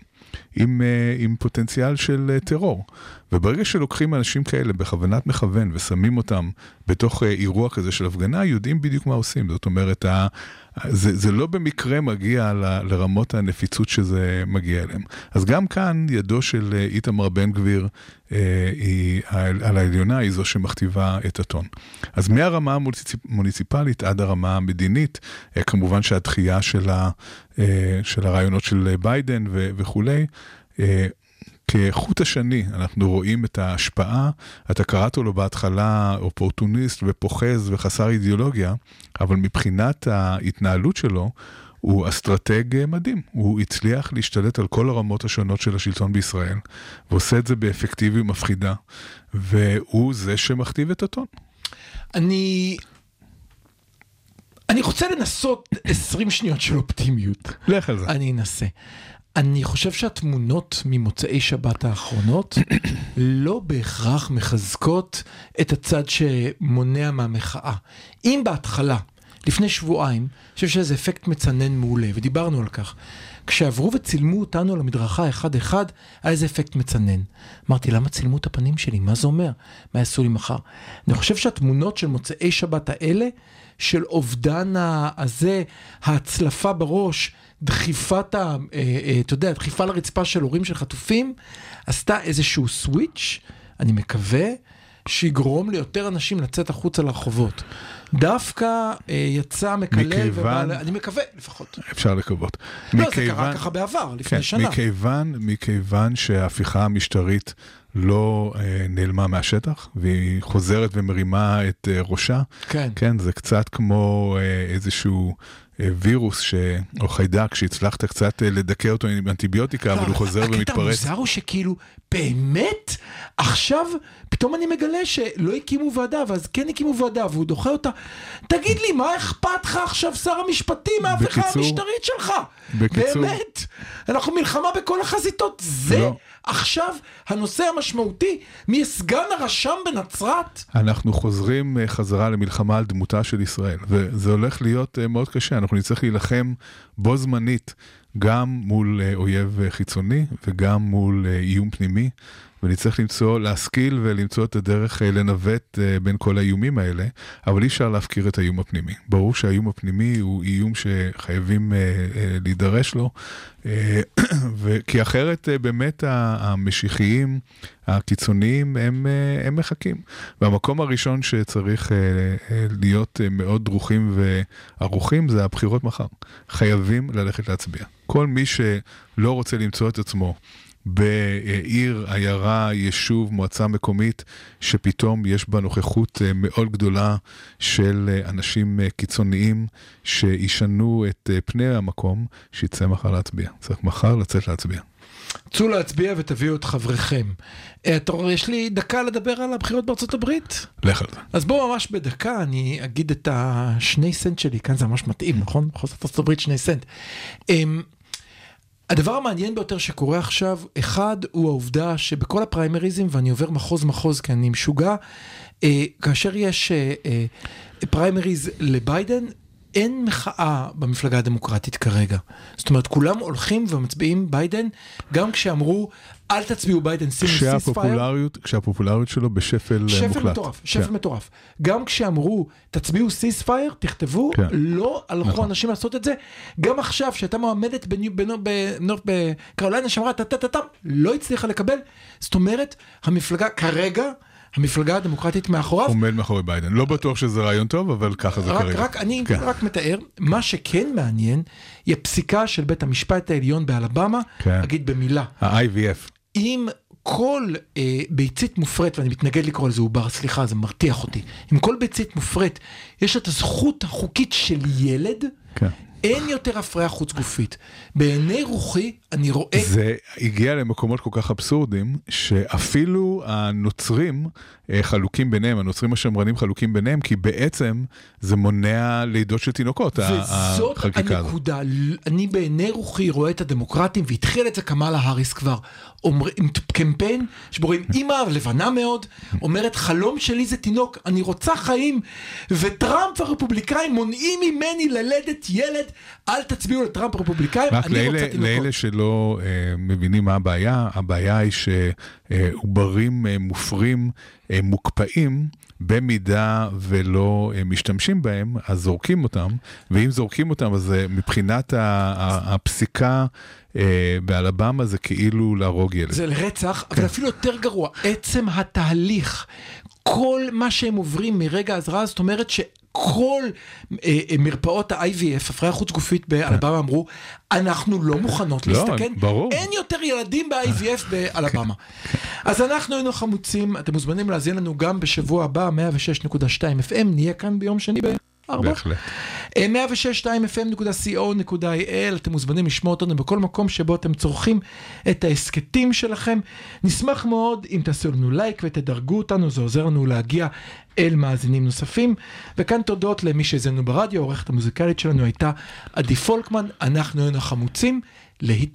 עם, אה, עם פוטנציאל של אה, טרור. וברגע שלוקחים אנשים כאלה בכוונת מכוון ושמים אותם בתוך אה, אירוע כזה של הפגנה, יודעים בדיוק מה עושים. זאת אומרת, זה, זה לא במקרה מגיע ל, לרמות הנפיצות שזה מגיע אליהם. אז גם כאן ידו של אה, איתמר בן גביר אה, היא, על על העליונה היא זו שמכתיבה את הטון. אז מהרמה המוניציפלית עד הרמה המדינית, אה, כמובן שהדחייה של, ה, אה, של הרעיונות של ביידן ו, וכולי, אה, כחוט השני אנחנו רואים את ההשפעה, אתה קראת לו בהתחלה אופורטוניסט ופוחז וחסר אידיאולוגיה, אבל מבחינת ההתנהלות שלו, הוא אסטרטג מדהים, הוא הצליח להשתלט על כל הרמות השונות של השלטון בישראל, ועושה את זה באפקטיביות מפחידה, והוא זה שמכתיב את הטון. אני... אני רוצה לנסות 20 שניות של אופטימיות. לך על זה. אני אנסה. אני חושב שהתמונות ממוצאי שבת האחרונות לא בהכרח מחזקות את הצד שמונע מהמחאה. אם בהתחלה, לפני שבועיים, אני חושב שזה אפקט מצנן מעולה, ודיברנו על כך. כשעברו וצילמו אותנו על המדרכה אחד-אחד, היה איזה אפקט מצנן. אמרתי, למה צילמו את הפנים שלי? מה זה אומר? מה יעשו לי מחר? אני חושב שהתמונות של מוצאי שבת האלה, של אובדן הזה, ההצלפה בראש, דחיפת, ה, אה, אה, אתה יודע, דחיפה לרצפה של הורים של חטופים, עשתה איזשהו סוויץ', אני מקווה, שיגרום ליותר אנשים לצאת החוצה לרחובות. דווקא אה, יצא מקלל, מכיוון- ובעל... אני מקווה לפחות. אפשר לקוות. לא, זה קרה ככה בעבר, לפני כן, שנה. מכיוון, מכיוון שההפיכה המשטרית לא אה, נעלמה מהשטח, והיא חוזרת ומרימה את אה, ראשה, כן. כן, זה קצת כמו אה, איזשהו וירוס ש... או חיידק שהצלחת קצת אה, לדכא אותו עם אנטיביוטיקה, אבל הוא חוזר הקטע ומתפרץ. המוזר הוא שכאילו, באמת? עכשיו פתאום אני מגלה שלא הקימו ועדה, ואז כן הקימו ועדה, והוא דוחה אותה. תגיד לי, מה אכפת לך עכשיו, שר המשפטים, מההפיכה המשטרית שלך? בקיצור- באמת? אנחנו מלחמה בכל החזיתות. זה לא. עכשיו הנושא המשמעותי מסגן הרשם בנצרת? אנחנו חוזרים אה, חזרה למלחמה על דמותה של ישראל, וזה הולך להיות אה, מאוד קשה, אנחנו נצטרך להילחם בו זמנית גם מול אה, אויב חיצוני וגם מול איום פנימי, ונצטרך למצוא, להשכיל ולמצוא את הדרך אה, לנווט אה, בין כל האיומים האלה, אבל אי אפשר להפקיר את האיום הפנימי. ברור שהאיום הפנימי הוא איום שחייבים אה, להידרש לו, כי אחרת באמת המשיחיים, הקיצוניים, הם, הם מחכים. והמקום הראשון שצריך להיות מאוד דרוכים וערוכים זה הבחירות מחר. חייבים ללכת להצביע. כל מי שלא רוצה למצוא את עצמו בעיר, עיירה, יישוב, מועצה מקומית, שפתאום יש בה נוכחות אה, מאוד גדולה של אה, אנשים אה, קיצוניים שישנו את פני המקום, שיצא מחר להצביע. צריך מחר לצאת להצביע. צאו להצביע ותביאו את חבריכם. אתה רואה, יש לי דקה לדבר על הבחירות בארצות הברית? לך על זה. אז בואו ממש בדקה אני אגיד את השני סנט שלי, כאן זה ממש מתאים, נכון? בכל זאת ארצות הברית שני סנט. הדבר המעניין ביותר שקורה עכשיו, אחד הוא העובדה שבכל הפריימריזם, ואני עובר מחוז מחוז כי אני משוגע, אה, כאשר יש אה, אה, פריימריז לביידן, אין מחאה במפלגה הדמוקרטית כרגע. זאת אומרת, כולם הולכים ומצביעים ביידן, גם כשאמרו, אל תצביעו ביידן, שימו סיספייר. כשהפופולריות, שלו בשפל אה, שפל מוחלט. מטורף, שפל כן. מטורף. גם כשאמרו, תצביעו ceasefire, תכתבו, כן. לא הלכו נכון. אנשים לעשות את זה. גם עכשיו, שהייתה מועמדת בנורף בקרוליינה, שאמרה טה טה טה טה, לא הצליחה לקבל. זאת אומרת, המפלגה כרגע, המפלגה הדמוקרטית מאחוריו. עומד מאחורי ביידן. לא בטוח שזה רעיון טוב, אבל ככה זה רק, כרגע. רק אני כן. רק מתאר, מה שכן מעניין, היא הפסיקה של בית המשפט העליון באלבמה, כן. אגיד במילה, ה-IVF. אם כל אה, ביצית מופרית, ואני מתנגד לקרוא לזה עובר, סליחה, זה מרתיח אותי, אם כל ביצית מופרית, יש את הזכות החוקית של ילד, כן. אין יותר הפריה חוץ גופית. בעיני רוחי, אני רואה... זה הגיע למקומות כל כך אבסורדים, שאפילו הנוצרים אה, חלוקים ביניהם, הנוצרים השמרנים חלוקים ביניהם, כי בעצם זה מונע לידות של תינוקות, וזאת החקיקה הזאת. הנקודה, אני בעיני רוחי רואה את הדמוקרטים, והתחיל את זה קמאלה האריס כבר, אומר, עם קמפיין שבו רואים אימא לבנה מאוד, אומרת חלום שלי זה תינוק, אני רוצה חיים, וטראמפ והרפובליקאים מונעים ממני ללדת ילד, אל תצביעו לטראמפ הרפובליקאים, אני לאלה, רוצה תינוקות. לאלה שלא אה, מבינים מה הבעיה, הבעיה היא שעוברים אה, מופרים אה, מוקפאים, במידה ולא אה, משתמשים בהם, אז זורקים אותם, ואם זורקים אותם, אז אה, מבחינת ה- ה- הפסיקה אה, באלבמה זה כאילו להרוג ילד. זה לרצח, כן. אבל אפילו יותר גרוע, עצם התהליך, כל מה שהם עוברים מרגע האזהרה, זאת אומרת שכל אה, אה, מרפאות ה-IVF, הפריה חוץ גופית באלבמה, אמרו, אנחנו לא מוכנות לא, להסתכן, ברור. אין יותר ילדים ב-IVF באלבמה. אז אנחנו היינו חמוצים, אתם מוזמנים להאזין לנו גם בשבוע הבא, 106.2 FM, נהיה כאן ביום שני ב-4. בהחלט. 106.2fm.co.il, אתם מוזמנים לשמוע אותנו בכל מקום שבו אתם צורכים את ההסכתים שלכם. נשמח מאוד אם תעשו לנו לייק ותדרגו אותנו, זה עוזר לנו להגיע אל מאזינים נוספים. וכאן תודות למי שהאזינו ברדיו, העורכת המוזיקלית שלנו הייתה עדי פולקמן, אנחנו היינו החמוצים, להתראות.